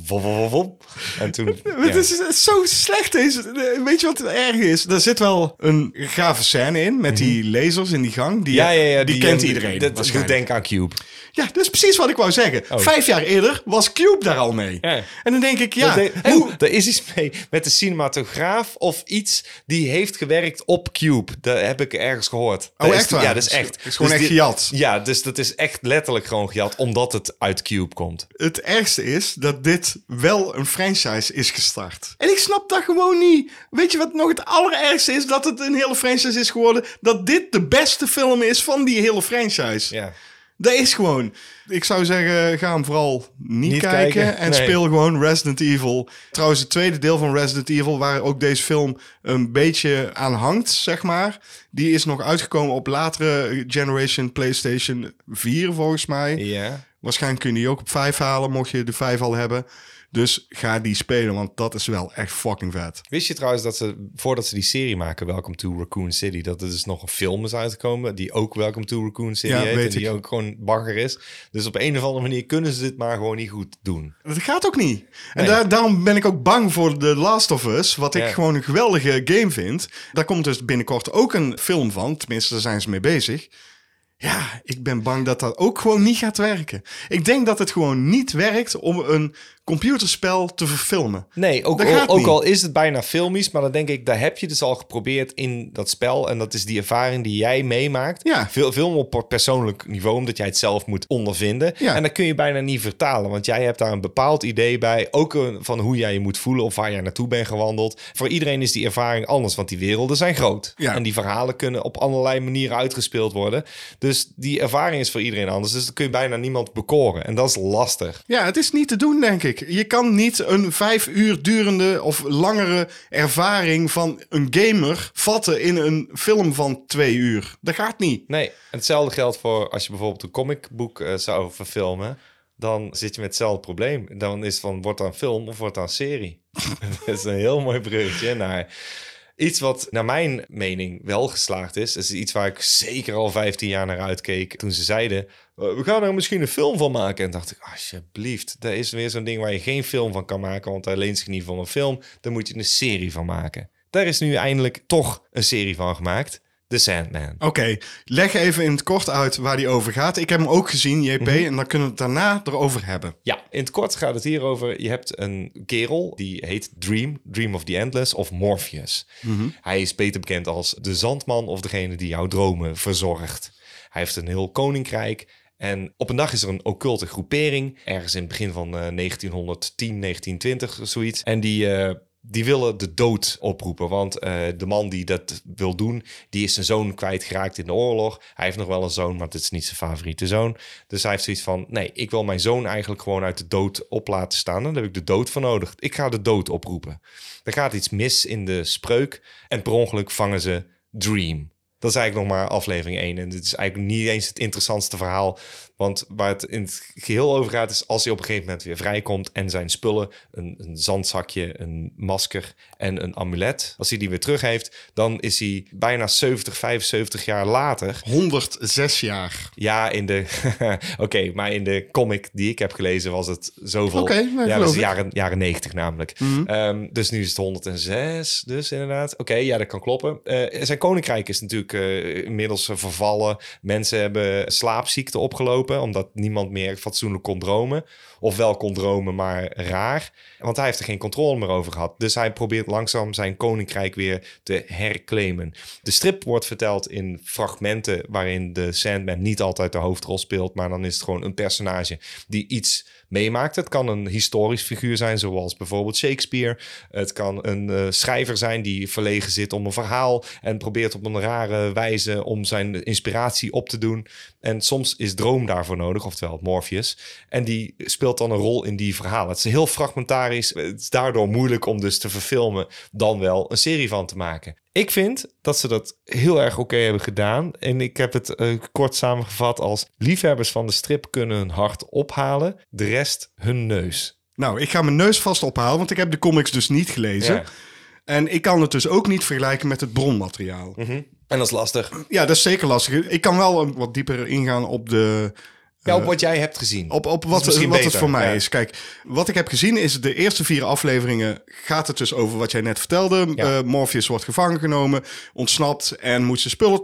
vop. En toen... Het ja. is het is zo slecht. Deze. Weet je wat het erg is? Er zit wel een gave scène in met die lasers in die gang. Die, Mhm. Ja, ja, ja. die, kent eh, iedereen. Dat denken aan Cube. Ja, dat is precies wat ik wou zeggen. Vijf jaar eerder was Cube daar al mee. Oh. Ja. En dan denk ik, ja, de- hoe, er is iets mee met de cinematograaf of iets die heeft gewerkt op Cube. Dat heb ik ergens gehoord. Oh, Dat echt is, waar? Ja, dat is echt. het is gewoon Dus echt die- gejat. Ja, dus dat is echt letterlijk gewoon gejat, omdat het uit Cube komt. het ergste is dat dit wel een franchise is gestart. En ik snap dat gewoon niet. Weet je wat nog het allerergste is? Dat het een hele franchise is geworden. Dat dit de beste film is van die hele franchise. Ja. Dat is gewoon. Ik zou zeggen, ga hem vooral niet, Niet kijken. kijken, En nee. speel gewoon Resident Evil. Trouwens, het tweede deel van Resident Evil, waar ook deze film een beetje aan hangt, zeg maar. Die is nog uitgekomen op latere generation PlayStation 4, volgens mij. Ja. Waarschijnlijk kun je die ook op 5 halen, mocht je de 5 al hebben. Dus ga die spelen, want dat is wel echt fucking vet. Wist je trouwens dat ze, voordat ze die serie maken, Welcome to Raccoon City, dat er dus nog een film is uitgekomen die ook Welcome to Raccoon City Ja, heet en die ik. ook gewoon bagger is. Dus op een of andere manier kunnen ze dit maar gewoon niet goed doen. Dat gaat ook niet. En Nee. daar, daarom ben ik ook bang voor The Last of Us, wat ik Ja. gewoon een geweldige game vind. Daar komt dus binnenkort ook een film van, tenminste daar zijn ze mee bezig. Ja, ik ben bang dat dat ook gewoon niet gaat werken. Ik denk dat het gewoon niet werkt om een computerspel te verfilmen. Nee, ook, al, ook al is het bijna filmisch, maar dan denk ik, daar heb je dus al geprobeerd in dat spel. En dat is die ervaring die jij meemaakt. Ja. Veel, film op persoonlijk niveau, omdat jij het zelf moet ondervinden. Ja. En dat kun je bijna niet vertalen, want jij hebt daar een bepaald idee bij. Ook van hoe jij je moet voelen of waar jij naartoe bent gewandeld. Voor iedereen is die ervaring anders, want die werelden zijn groot. Ja. En die verhalen kunnen op allerlei manieren uitgespeeld worden. Dus die ervaring is voor iedereen anders. Dus dan kun je bijna niemand bekoren. En dat is lastig. Ja, het is niet te doen, denk ik. Je kan niet een vijf uur durende of langere ervaring van een gamer vatten in een film van twee uur. Dat gaat niet. Nee, hetzelfde geldt voor als je bijvoorbeeld een comicboek eh, zou verfilmen. Dan zit je met hetzelfde probleem. Dan is het van, wordt dat een film of wordt dat een serie? dat is een heel mooi bruggetje naar iets wat naar mijn mening wel geslaagd is. Is iets waar ik zeker al 15 jaar naar uitkeek. Toen ze zeiden, eh, we gaan er misschien een film van maken. En dacht ik, alsjeblieft, dat is weer zo'n ding waar je geen film van kan maken. Want daar leent zich niet van een film. Daar moet je een serie van maken. Daar is nu eindelijk toch een serie van gemaakt. The Sandman. Oké, leg even in het kort uit waar die over gaat. Ik heb hem ook gezien, JP, en dan kunnen we het daarna erover hebben. Ja, in het kort gaat het hier over. Je hebt een kerel die heet Dream, Dream of the Endless of Morpheus. Hij is beter bekend als de zandman of degene die jouw dromen verzorgt. Hij heeft een heel koninkrijk. En op een dag is er een occulte groepering, ergens in het begin van eh, 1910, 1920, zoiets. En die, eh, die willen de dood oproepen. Want eh, de man die dat wil doen, die is zijn zoon kwijtgeraakt in de oorlog. Hij heeft nog wel een zoon, maar het is niet zijn favoriete zoon. Dus hij heeft zoiets van, nee, ik wil mijn zoon eigenlijk gewoon uit de dood op laten staan. Daar heb ik de dood voor nodig. Ik ga de dood oproepen. Er gaat iets mis in de spreuk en per ongeluk vangen ze Dream. Dat is eigenlijk nog maar aflevering 1. En dit is eigenlijk niet eens het interessantste verhaal. Want waar het in het geheel over gaat, is als hij op een gegeven moment weer vrijkomt en zijn spullen, een, een zandzakje, een masker en een amulet, als hij die weer terug heeft, dan is hij bijna 70, 75 jaar later 106 jaar. ja, in de. Oké, maar in de comic die ik heb gelezen was het zoveel. Oké, nee, ja, dat is jaren, jaren 90 namelijk. Ehm, dus nu is het 106, dus inderdaad. Oké, ja, dat kan kloppen. Eh, zijn koninkrijk is natuurlijk eh, inmiddels vervallen. Mensen hebben slaapziekte opgelopen, omdat niemand meer fatsoenlijk kon dromen. Of wel kon dromen, maar raar. Want hij heeft er geen controle meer over gehad. Dus hij probeert langzaam zijn koninkrijk weer te herclaimen. De strip wordt verteld in fragmenten waarin de Sandman niet altijd de hoofdrol speelt, maar dan is het gewoon een personage die iets meemaakt. Het kan een historisch figuur zijn, zoals bijvoorbeeld Shakespeare. Het kan een eh, schrijver zijn die verlegen zit om een verhaal en probeert op een rare wijze om zijn inspiratie op te doen. En soms is droom daarvoor nodig, oftewel Morpheus. En die speelt dan een rol in die verhalen. Het is heel fragmentarisch. Het is daardoor moeilijk om dus te verfilmen, dan wel een serie van te maken. Ik vind dat ze dat heel erg oké hebben gedaan. En ik heb het eh, kort samengevat als liefhebbers van de strip kunnen hun hart ophalen, de rest hun neus. Nou, ik ga mijn neus vast ophalen, want ik heb de comics dus niet gelezen. Ja. En ik kan het dus ook niet vergelijken met het bronmateriaal. En dat is lastig. Ja, dat is zeker lastig. Ik kan wel wat dieper ingaan op de... Ja, op wat jij hebt gezien. Op, op wat, wat het voor mij ja. is. Kijk, wat ik heb gezien is de eerste vier afleveringen gaat het dus over wat jij net vertelde. Ja. Eh, Morpheus wordt gevangen genomen, ontsnapt en moet zijn spullen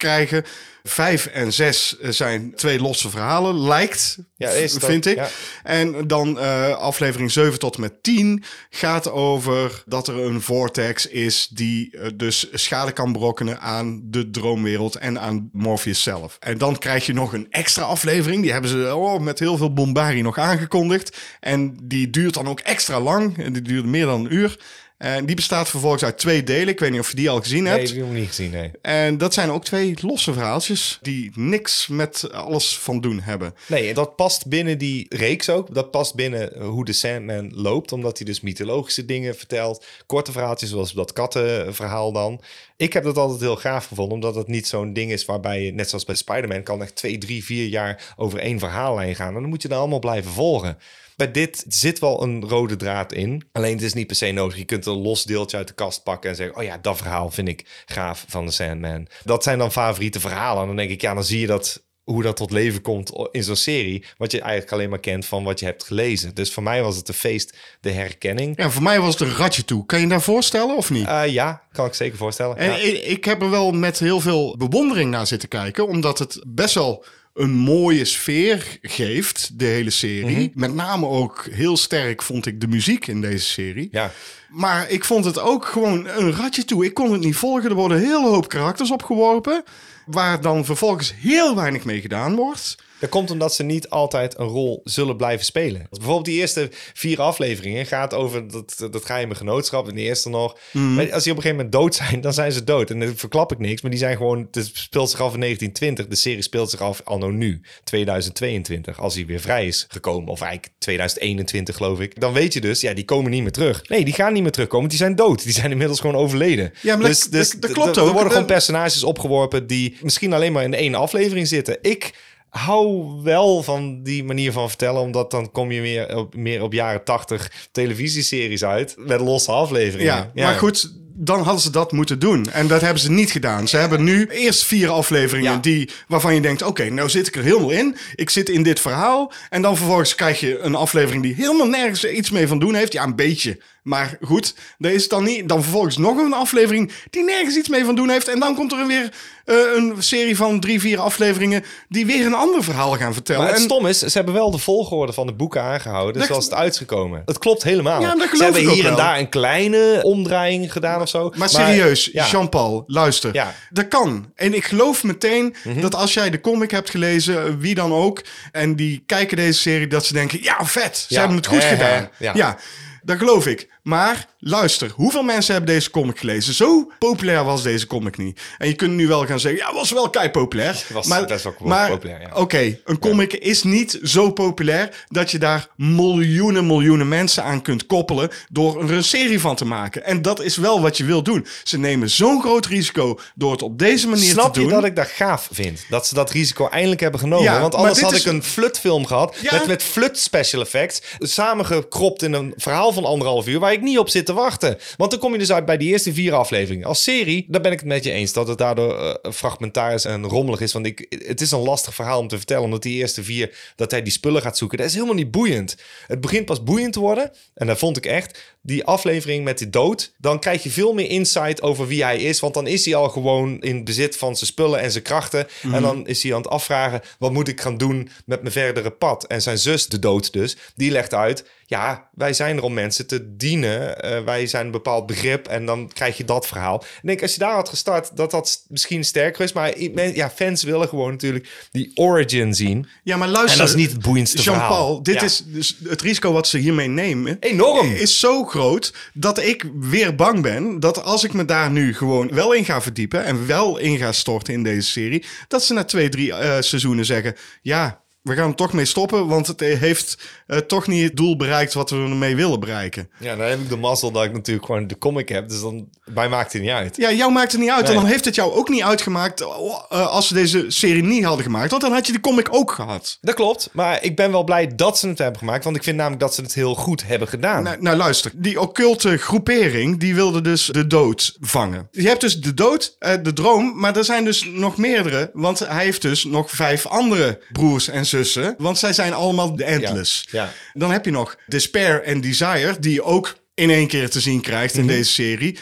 terugkrijgen. Vijf en zes zijn twee losse verhalen, lijkt, Ja, vind ik. ja. En dan eh, aflevering 7 tot en met 10 gaat over dat er een vortex is die eh, dus schade kan berokkenen aan de droomwereld en aan Morpheus zelf. En dan krijg je nog een extra aflevering. Die hebben ze oh, met heel veel bombarie nog aangekondigd. En die duurt dan ook extra lang. En die duurt meer dan een uur. En die bestaat vervolgens uit twee delen. Ik weet niet of je die al gezien Nee, hebt. die heb ik nog niet gezien, nee. En dat zijn ook twee losse verhaaltjes die niks met alles van doen hebben. Nee, dat past binnen die reeks ook. Dat past binnen hoe de Sandman loopt, omdat hij dus mythologische dingen vertelt. Korte verhaaltjes, zoals dat kattenverhaal dan. Ik heb dat altijd heel gaaf gevonden, omdat het niet zo'n ding is waarbij je, net zoals bij Spider-Man, kan echt twee, drie, vier jaar over één verhaallijn gaan. En dan moet je dan allemaal blijven volgen. Bij dit zit wel een rode draad in. Alleen het is niet per se nodig. Je kunt een los deeltje uit de kast pakken en zeggen: Oh ja, dat verhaal vind ik gaaf van de Sandman. Dat zijn dan favoriete verhalen. En dan denk ik, ja, dan zie je dat hoe dat tot leven komt in zo'n serie. Wat je eigenlijk alleen maar kent van wat je hebt gelezen. Dus voor mij was het een feest, de herkenning. Ja, voor mij was het een ratje toe. Kan je daar voorstellen of niet? Eh, ja, kan ik zeker voorstellen. En Ja. ik, ik heb er wel met heel veel bewondering naar zitten kijken, omdat het best wel een mooie sfeer geeft, de hele serie. Mhm. Met name ook heel sterk vond ik de muziek in deze serie. ja. Maar ik vond het ook gewoon een ratje toe. Ik kon het niet volgen. Er worden een hele hoop karakters opgeworpen, waar dan vervolgens heel weinig mee gedaan wordt. Dat komt omdat ze niet altijd een rol zullen blijven spelen. Bijvoorbeeld die eerste vier afleveringen gaat over dat, dat geheime genootschap. In de eerste nog. Mhm. Maar als die op een gegeven moment dood zijn, dan zijn ze dood. En dan verklap ik niks. Maar die zijn gewoon... Het speelt zich af in 1920. De serie speelt zich af anno nu. 2022. Als hij weer vrij is gekomen. Of eigenlijk 2021 geloof ik. Dan weet je dus, ja, die komen niet meer terug. Nee, die gaan niet meer terugkomen. Die zijn dood. Die zijn inmiddels gewoon overleden. Ja, maar dus, dat- dus dat- dat d- klopt d- Er ook. worden gewoon Dat- personages opgeworpen die misschien alleen maar in één aflevering zitten. Ik hou wel van die manier van vertellen, omdat dan kom je meer op, meer op jaren tachtig televisieseries uit met losse afleveringen. Ja, maar goed, dan hadden ze dat moeten doen. En dat hebben ze niet gedaan. Ze hebben nu eerst vier afleveringen Ja. die, waarvan je denkt... oké, nou zit ik er helemaal in. Ik zit in dit verhaal. En dan vervolgens krijg je een aflevering... die helemaal nergens iets mee van doen heeft. Ja, een beetje. Maar goed, dat is dan niet. Dan vervolgens nog een aflevering die nergens iets mee van doen heeft. En dan komt er weer eh, een serie van drie, vier afleveringen... die weer een ander verhaal gaan vertellen. Maar het En- stom is, ze hebben wel de volgorde van de boeken aangehouden Dat- zoals het uitgekomen. Het klopt helemaal. Ja, ze hebben hier en daar een kleine omdraaiing gedaan of zo. Maar serieus, ja. Jean-Paul, luister. Ja. Dat kan. En ik geloof meteen Mhm. dat als jij de comic hebt gelezen, wie dan ook, en die kijken deze serie, dat ze denken, ja, vet, ze hebben het goed gedaan. ja. ja, dat geloof ik. Maar luister, hoeveel mensen hebben deze comic gelezen? Zo populair was deze comic niet. En je kunt nu wel gaan zeggen, ja, was wel kei populair. Was maar, best wel maar, populair, ja. Oké, een comic is niet zo populair dat je daar miljoenen, miljoenen mensen aan kunt koppelen door er een serie van te maken. En dat is wel wat je wil doen. Ze nemen zo'n groot risico door het op deze manier Snap te je doen. dat ik dat gaaf vind? Dat ze dat risico eindelijk hebben genomen. Ja, Want anders had is- ik een flutfilm gehad. Met, met flut special effects. Samengekropt in een verhaal van anderhalf uur. Waar ik niet op zit te wachten. Want dan kom je dus uit bij die eerste vier afleveringen. Als serie, daar ben ik het met je eens. Dat het daardoor eh, fragmentarisch en rommelig is. Want ik, het is een lastig verhaal om te vertellen. Omdat die eerste vier, dat hij die spullen gaat zoeken. Dat is helemaal niet boeiend. Het begint pas boeiend te worden. En dat vond ik echt. Die aflevering met de dood. Dan krijg je veel meer insight over wie hij is. Want dan is hij al gewoon in bezit van zijn spullen en zijn krachten. En dan is hij aan het afvragen: wat moet ik gaan doen met mijn verdere pad? En zijn zus, de dood dus, die legt uit: ja, wij zijn er om mensen te dienen. Eh, wij zijn een bepaald begrip. En dan krijg je dat verhaal. Ik denk, als je daar had gestart, dat dat misschien sterker is. Maar ja, fans willen gewoon natuurlijk die origin zien. Ja, maar luister. En dat is niet het boeiendste Jean-Paul, verhaal. dit Ja. is dus het risico wat ze hiermee nemen. Enorm. Is zo groot dat ik weer bang ben dat als ik me daar nu gewoon wel in ga verdiepen en wel in ga storten in deze serie, dat ze na twee, drie eh, seizoenen zeggen: ja. We gaan er toch mee stoppen, want het heeft eh, toch niet het doel bereikt wat we ermee willen bereiken. Ja, dan heb ik de mazzel dat ik natuurlijk gewoon de comic heb. Dus dan, mij maakt het niet uit. Ja, jou maakt het niet uit. Nee. En dan heeft het jou ook niet uitgemaakt eh, als ze deze serie niet hadden gemaakt. Want dan had je de comic ook gehad. Dat klopt, maar ik ben wel blij dat ze het hebben gemaakt. Want ik vind namelijk dat ze het heel goed hebben gedaan. Nou, nou luister, die occulte groepering die wilde dus de dood vangen. Je hebt dus de dood, eh, de droom, maar er zijn dus nog meerdere. Want hij heeft dus nog vijf andere broers en zussen. Want zij zijn allemaal de Endless. Ja, ja. Dan heb je nog Despair en Desire, die je ook in één keer te zien krijgt Mhm. in deze serie.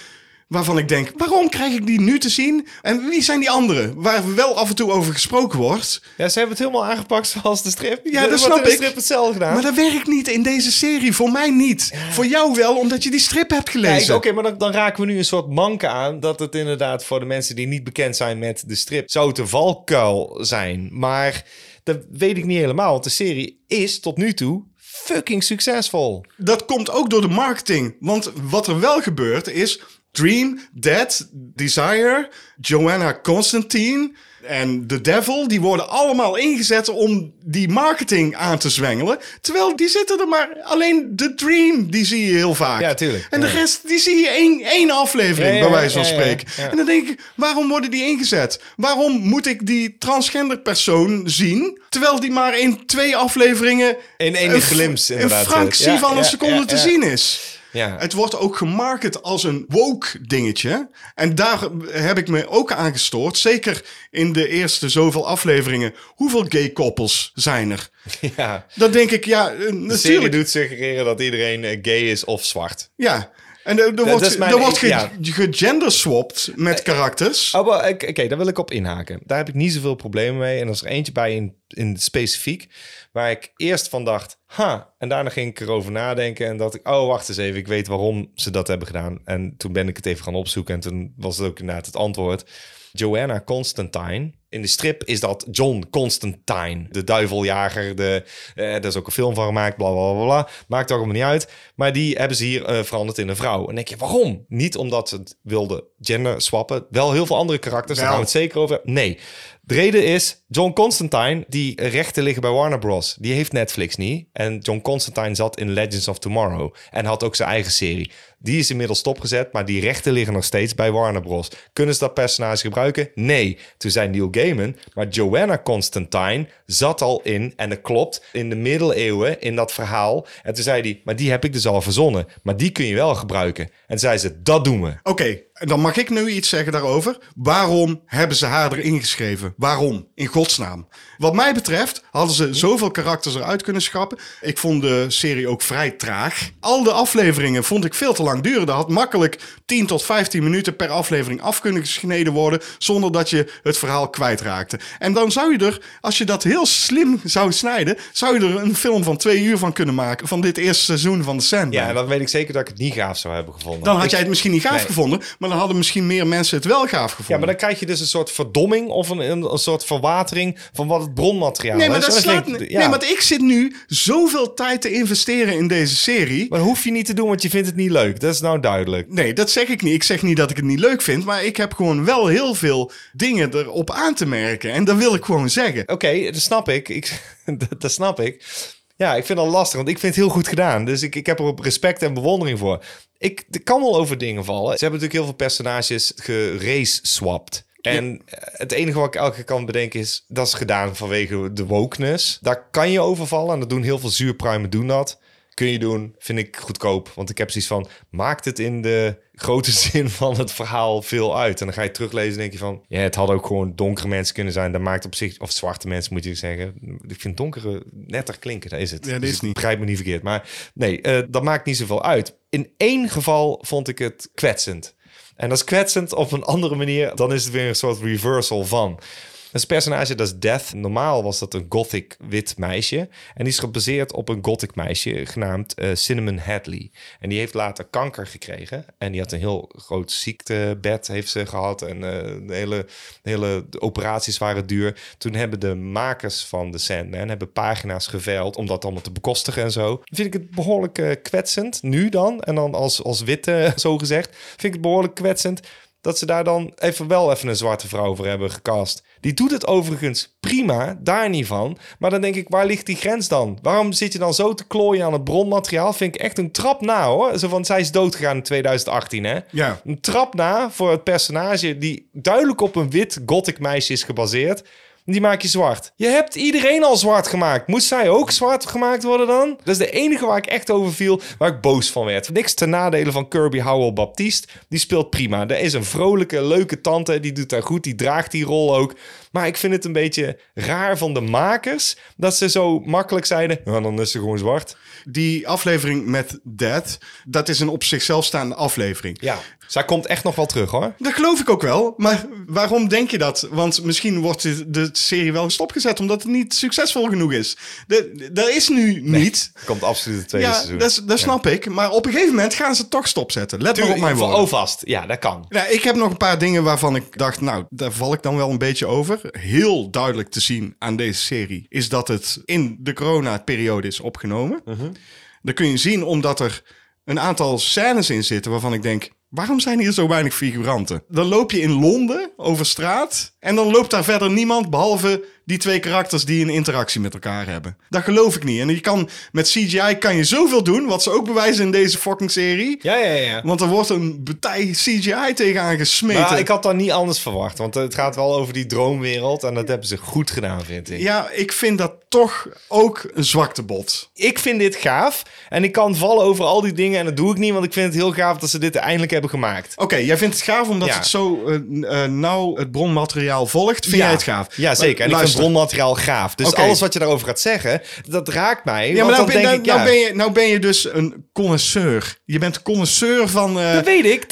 Waarvan ik denk, waarom krijg ik die nu te zien? En wie zijn die anderen? Waar wel af en toe over gesproken wordt. Ja, ze hebben het helemaal aangepakt zoals de strip. Ja, dat snap de ik. strip hetzelfde gedaan. Maar dat werkt niet in deze serie. Voor mij niet. Voor jou wel, omdat je die strip hebt gelezen. Oké, maar dan, dan raken we nu een soort manke aan. Dat het inderdaad voor de mensen die niet bekend zijn met de strip... zou het een valkuil zijn. Maar dat weet ik niet helemaal. Want de serie is tot nu toe fucking succesvol. Dat komt ook door de marketing. Want wat er wel gebeurt is... Dream, Dead, Desire, Joanna Constantine en The Devil... die worden allemaal ingezet om die marketing aan te zwengelen. Terwijl die zitten er maar... Alleen The Dream, die zie je heel vaak. Ja, tuurlijk. En de Ja. rest, die zie je één, één aflevering, Ja, ja, bij wijze van spreken. En dan denk ik, waarom worden die ingezet? Waarom moet ik die transgender persoon zien... terwijl die maar in twee afleveringen... In één een glimp Een fractie van een seconde te zien is. Ja. Het wordt ook gemarket als een woke dingetje. En daar heb ik me ook aan gestoord. Zeker in de eerste zoveel afleveringen. Hoeveel gay koppels zijn er? ja. Dan denk ik, ja, eh, De serie natuurlijk. doet suggereren dat iedereen eh, gay is of zwart. Ja. En er, wordt, dat is mijn- er wordt ge- ja. gegenderswapt met karakters. Oh, wel, Oké, oké, daar wil ik op inhaken. Daar heb ik niet zoveel problemen mee. En er is er eentje bij in, in specifiek... waar ik eerst van dacht... Ha, en daarna ging ik erover nadenken... en dacht ik, oh, wacht eens even... ik weet waarom ze dat hebben gedaan. En toen ben ik het even gaan opzoeken... en toen was het ook inderdaad het antwoord. Joanna Constantine... In de strip is dat John Constantine, de duiveljager. De, eh, er is ook een film van gemaakt, bla bla bla. bla. Maakt ook allemaal niet uit. Maar die hebben ze hier eh, veranderd in een vrouw. En dan denk je, waarom? Niet omdat ze het wilden gender swappen. Wel heel veel andere karakters, daar gaan we het zeker over. Nee. De reden is, John Constantine, die rechten liggen bij Warner Bros. Die heeft Netflix niet. En John Constantine zat in Legends of Tomorrow. En had ook zijn eigen serie. Die is inmiddels stopgezet, maar die rechten liggen nog steeds bij Warner Bros. Kunnen ze dat personage gebruiken? Nee. Toen zei Neil Maar Joanna Constantine zat al in, en dat klopt, in de middeleeuwen in dat verhaal. En toen zei hij, maar die heb ik dus al verzonnen. Maar die kun je wel gebruiken. En zei ze, dat doen we. Oké, dan mag ik nu iets zeggen daarover. Waarom hebben ze haar erin geschreven? Waarom? In godsnaam. Wat mij betreft hadden ze zoveel karakters eruit kunnen schrappen. Ik vond de serie ook vrij traag. Al de afleveringen vond ik veel te lang duren. Er had makkelijk 10 tot 15 minuten per aflevering af kunnen gesneden worden... zonder dat je het verhaal kwijtraakte. En dan zou je er, als je dat heel slim zou snijden... zou je er een film van twee uur van kunnen maken... van dit eerste seizoen van The Sandman. Ja, dan weet ik zeker dat ik het niet gaaf zou hebben gevonden. Dan had Ik- jij het misschien niet gaaf Nee. gevonden, maar Maar dan hadden misschien meer mensen het wel gaaf gevonden. Ja, maar dan krijg je dus een soort verdomming of een, een, een soort verwatering van wat het bronmateriaal Nee, maar is. dat slaat... Nee, want ik zit nu zoveel tijd te investeren in deze serie. Maar dat hoef je niet te doen, want je vindt het niet leuk. Dat is nou duidelijk. Nee, dat zeg ik niet. Ik zeg niet dat ik het niet leuk vind, maar ik heb gewoon wel heel veel dingen erop aan te merken. En dat wil ik gewoon zeggen. Oké, dat snap ik. ik dat, dat snap ik. Ja, ik vind dat lastig, want ik vind het heel goed gedaan. Dus ik, ik heb er op respect en bewondering voor. Ik, kan wel over dingen vallen. Ze hebben natuurlijk heel veel personages gerace-swapped. En eh, het enige wat ik elke keer kan bedenken is... dat is gedaan vanwege de wokeness. Daar kan je overvallen en dat doen heel veel zuurpruimen doen dat. Kun je doen, vind ik goedkoop. Want ik heb zoiets van, maakt het in de grote zin van het verhaal veel uit? En dan ga je teruglezen en denk je van... ja, het hadden ook gewoon donkere mensen kunnen zijn. Dat maakt op zich... of zwarte mensen moet je zeggen. Ik vind donkere netter klinken, dat is het. Ja, dat Dus is ik niet. Begrijp me niet verkeerd. Maar nee, eh, dat maakt niet zoveel uit. In één geval vond ik het kwetsend. En dat is kwetsend op een andere manier. Dan is het weer een soort reversal van. Een personage, dat is Death. Normaal was dat een gothic wit meisje. En die is gebaseerd op een gothic meisje genaamd eh, Cinnamon Hadley. En die heeft later kanker gekregen. En die had een heel groot ziektebed heeft ze gehad. En eh, de hele, de hele operaties waren duur. Toen hebben de makers van The Sandman hebben pagina's geveild om dat allemaal te bekostigen en zo. Vind ik het behoorlijk eh, kwetsend, nu dan. En dan als, als witte, zo gezegd, vind ik het behoorlijk kwetsend dat ze daar dan even wel even een zwarte vrouw voor hebben gecast. Die doet het overigens prima, daar niet van. Maar dan denk ik, waar ligt die grens dan? Waarom zit je dan zo te klooien aan het bronmateriaal? Vind ik echt een trap na, hoor. Zo van, zij is doodgegaan in 2018, hè? Ja. Een trap na voor het personage die duidelijk op een wit gothic meisje is gebaseerd. Die maak je zwart. Je hebt iedereen al zwart gemaakt. Moest zij ook zwart gemaakt worden dan? Dat is de enige waar ik echt over viel, waar ik boos van werd. Niks ten nadele van Kirby Howell Baptiste. Die speelt prima. Er is een vrolijke, leuke tante. Die doet daar goed. Die draagt die rol ook. Maar ik vind het een beetje raar van de makers dat ze zo makkelijk zeiden: ja, dan is ze gewoon zwart. Die aflevering met Dead, dat is een op zichzelf staande aflevering. Ja, zij komt echt nog wel terug hoor. Dat geloof ik ook wel. Maar waarom denk je dat? Want misschien wordt de, de serie wel stopgezet omdat het niet succesvol genoeg is. De- Dat is nu niet. Komt absoluut het tweede Ja, seizoen. dat, dat snap ik. Maar op een gegeven moment gaan ze het toch stopzetten. Let maar op mijn woorden. Oh, vast. Ja, dat kan. Nou, ik heb nog een paar dingen waarvan ik dacht, nou, daar val ik dan wel een beetje over. Heel duidelijk te zien aan deze serie is dat het in de corona-periode is opgenomen. Dat kun je zien omdat er een aantal scènes in zitten waarvan ik denk, waarom zijn hier zo weinig figuranten? Dan loop je in Londen over straat en dan loopt daar verder niemand behalve die twee karakters die een interactie met elkaar hebben. Dat geloof ik niet. En je kan met CGI kan je zoveel doen, wat ze ook bewijzen in deze fucking serie. Ja, ja, ja. Want er wordt een partij CGI tegenaan gesmeten. Maar ik had dat niet anders verwacht. Want het gaat wel over die droomwereld. En dat hebben ze goed gedaan, vind ik. Ja, ik vind dat toch ook een zwaktebod. Ik vind dit gaaf. En ik kan vallen over al die dingen. En dat doe ik niet. Want ik vind het heel gaaf dat ze dit eindelijk hebben gemaakt. Oké, jij vindt het gaaf omdat Ja. het zo eh, eh, nauw het bronmateriaal volgt. Vind jij het gaaf? Ja, zeker. En ik vind Luister. Bronmateriaal gaaf. Dus alles wat je daarover gaat zeggen, dat raakt mij. Ja, maar nou ben, denk nou, ik, nou ben je, nou ben je dus een connoisseur. Je bent connoisseur van... eh, Dat weet ik.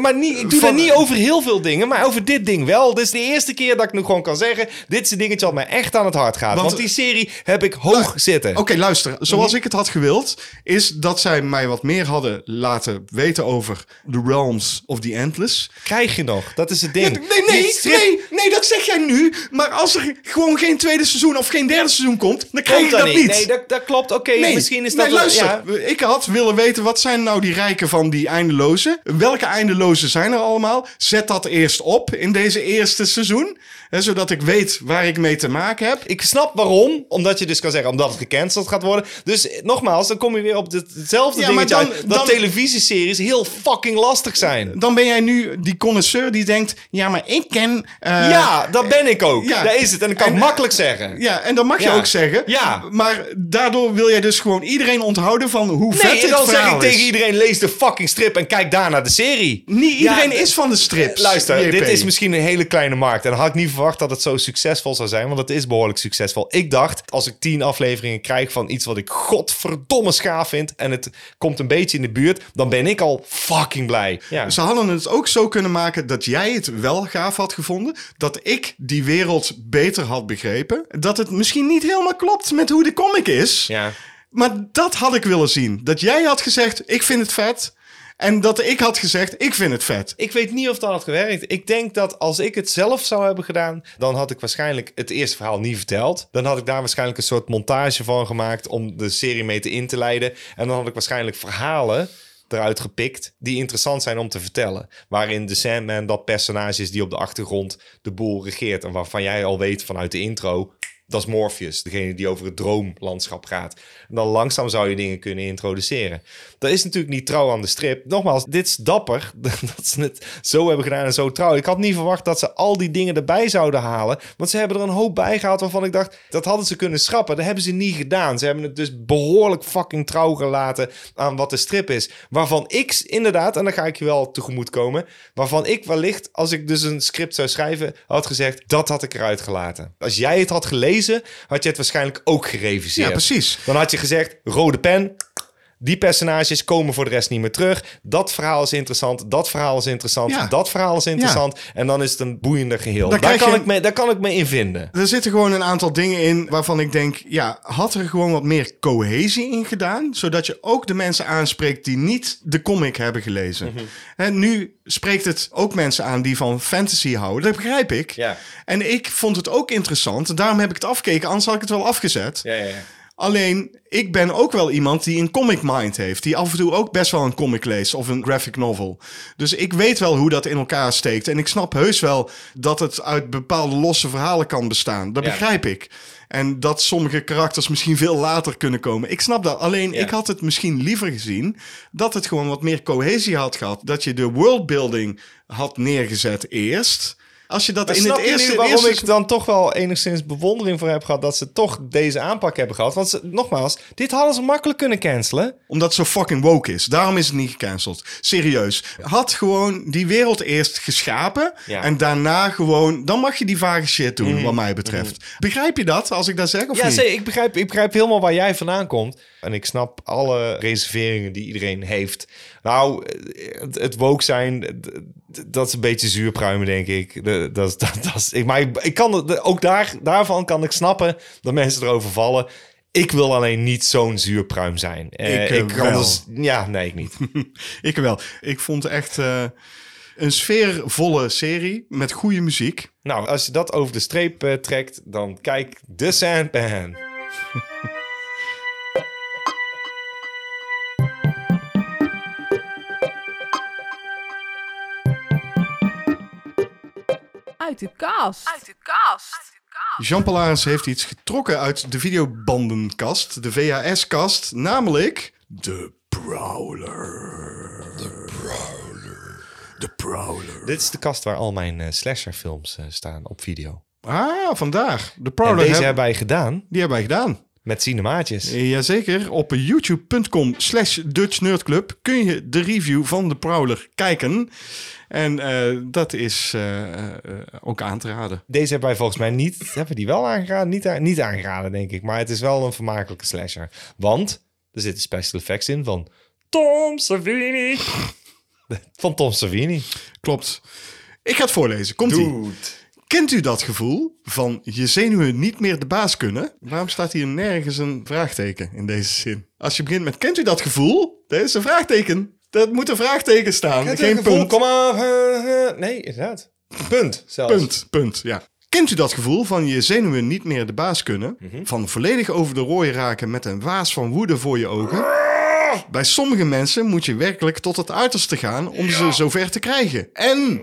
Maar niet, ik doe Van- dat niet over heel veel dingen, maar over dit ding wel. Dit is de eerste keer dat ik nu gewoon kan zeggen... dit is een dingetje wat mij echt aan het hart gaat. Want, Want- die serie heb ik hoog zitten. Oké, luister. Zoals Mhm. ik het had gewild, is dat zij mij wat meer hadden laten weten over The Realms of the Endless. Krijg je nog. Dat is het ding. Nee, nee, nee, nee, dat zeg jij nu. Maar als er gewoon geen tweede seizoen of geen derde seizoen komt, dan krijg komt je dat niet. Nee, dat, dat klopt. Oké, Nee, misschien is dat... nee, wel- luister. ja. Ik had willen weten, wat zijn nou die rijken van die eindeloze? Welke eindeloze zijn er allemaal? Zet dat eerst op in deze eerste seizoen. Hè, zodat ik weet waar ik mee te maken heb. Ik snap waarom. Omdat je dus kan zeggen, omdat het gecanceld gaat worden. Dus eh, nogmaals, dan kom je weer op hetzelfde Ja, maar dingetje dan- uit, Dat dan- televisieseries heel fucking lastig zijn. Dan ben jij nu die connoisseur die denkt... Ja, maar ik ken... eh, ja, dat ben ik ook. ja. Daar is het. En dat kan ik makkelijk zeggen. Ja, en dat mag je Ja. ook zeggen. Ja. Maar daardoor wil jij dus gewoon iedereen onthouden van hoe vet Nee, en dit dan zeg ik tegen iedereen, lees de fucking strip en kijk daar naar de serie. Niet iedereen Ja, is van de strips. Luister, JP. dit is misschien een hele kleine markt. En had ik niet verwacht dat het zo succesvol zou zijn. Want het is behoorlijk succesvol. Ik dacht, als ik tien afleveringen krijg van iets wat ik godverdomme schaaf vind. En het komt een beetje in de buurt. Dan ben ik al fucking blij. Ja. Ze hadden het ook zo kunnen maken dat jij het wel gaaf had gevonden. Dat ik die wereld beter had begrepen. Dat het misschien niet helemaal klopt met hoe de comic is. ja. Maar dat had ik willen zien. Dat jij had gezegd, ik vind het vet. En dat ik had gezegd, ik vind het vet. Ik weet niet of dat had gewerkt. Ik denk dat als ik het zelf zou hebben gedaan, dan had ik waarschijnlijk het eerste verhaal niet verteld. Dan had ik daar waarschijnlijk een soort montage van gemaakt om de serie mee te in te leiden. En dan had ik waarschijnlijk verhalen eruit gepikt die interessant zijn om te vertellen. Waarin de Sandman dat personage is die op de achtergrond de boel regeert. En waarvan jij al weet vanuit de intro, dat is Morpheus. Degene die over het droomlandschap gaat. En dan langzaam zou je dingen kunnen introduceren. Dat is natuurlijk niet trouw aan de strip. Nogmaals, dit is dapper dat ze het zo hebben gedaan en zo trouw. Ik had niet verwacht dat ze al die dingen erbij zouden halen. Want ze hebben er een hoop bij gehaald waarvan ik dacht... dat hadden ze kunnen schrappen. Dat hebben ze niet gedaan. Ze hebben het dus behoorlijk fucking trouw gelaten... aan wat de strip is. Waarvan ik inderdaad, en dan ga ik je wel tegemoet komen... waarvan ik wellicht, als ik dus een script zou schrijven... had gezegd, dat had ik eruit gelaten. Als jij het had gelezen, had je het waarschijnlijk ook gereviseerd. Ja, precies. Dan had je gezegd, rode pen. Die personages komen voor de rest niet meer terug. Dat verhaal is interessant. Dat verhaal is interessant. Ja. Dat verhaal is interessant. En dan is het een boeiender geheel. Daar kan, je- ik me, daar kan ik me in vinden. Er zitten gewoon een aantal dingen in waarvan ik denk, ja, had er gewoon wat meer cohesie in gedaan, zodat je ook de mensen aanspreekt die niet de comic hebben gelezen. Mhm. Hè, nu spreekt het ook mensen aan die van fantasy houden, dat begrijp ik. Ja. En ik vond het ook interessant, daarom heb ik het afgekeken, anders had ik het wel afgezet. Ja, ja, ja. Alleen, ik ben ook wel iemand die een comic mind heeft. Die af en toe ook best wel een comic leest of een graphic novel. Dus ik weet wel hoe dat in elkaar steekt. En ik snap heus wel dat het uit bepaalde losse verhalen kan bestaan. Dat Ja. begrijp ik. En dat sommige karakters misschien veel later kunnen komen. Ik snap dat. Alleen, Ja. ik had het misschien liever gezien dat het gewoon wat meer cohesie had gehad. Dat je de worldbuilding had neergezet eerst. Als je dat Maar in snap het je eerste... nu waarom eerste... ik dan toch wel enigszins bewondering voor heb gehad... dat ze toch deze aanpak hebben gehad? Want ze, nogmaals, dit hadden ze makkelijk kunnen cancelen. Omdat het zo fucking woke is. Daarom is het niet gecanceld. Serieus. Had gewoon die wereld eerst geschapen. Ja. En daarna gewoon... Dan mag je die vage shit doen, wat mij betreft. Begrijp je dat, als ik dat zeg, of Ja, niet? zeker. Ik begrijp, ik begrijp helemaal waar jij vandaan komt. En ik snap alle reserveringen die iedereen heeft. Nou, het, het woke zijn, dat is een beetje zuurpruimen, denk ik. De- Dat, dat, dat is, ik maar ik, ik kan ook daar, daarvan kan ik snappen dat mensen erover vallen. Ik wil alleen niet zo'n zuurpruim zijn. Eh, Ik, eh, kan wel. dus, ja, nee, ik niet. Ik wel. Ik vond echt eh, een sfeervolle serie met goede muziek. nou, als je dat over de streep trekt, dan kijk The Sandman. Uit de kast. Uit de kast. Jean Palaris heeft iets getrokken uit de videobandenkast, de VHS-kast, namelijk de Prowler. De Prowler. De Prowler. Dit is de kast waar al mijn eh, slasherfilms eh, staan op video. Ah, vandaar. De En Prowler, deze heb- hebben wij gedaan die hebben wij gedaan. met cinemaatjes. Jazeker, op youtube.com slash Dutch Nerd Club kun je de review van de Prowler kijken. En eh, dat is eh, eh, ook aan te raden. Deze hebben wij volgens mij niet... Hebben we die wel aangeraden? Niet, niet aangeraden, denk ik. Maar het is wel een vermakelijke slasher. Want er zitten special effects in van Tom Savini. Van Tom Savini. Klopt. Ik ga het voorlezen. Komt-ie. Kent u dat gevoel van je zenuwen niet meer de baas kunnen? Waarom staat hier nergens een vraagteken in deze zin? Als je begint met kent u dat gevoel? Dat is een vraagteken. Dat moet een vraagteken staan. Geen punt. Kom maar. eh, eh, nee, inderdaad. Punt zelfs. Punt, punt, ja. Kent u dat gevoel van je zenuwen niet meer de baas kunnen? Van volledig over de rooi raken met een waas van woede voor je ogen? Bij sommige mensen moet je werkelijk tot het uiterste gaan om ze zover te krijgen. En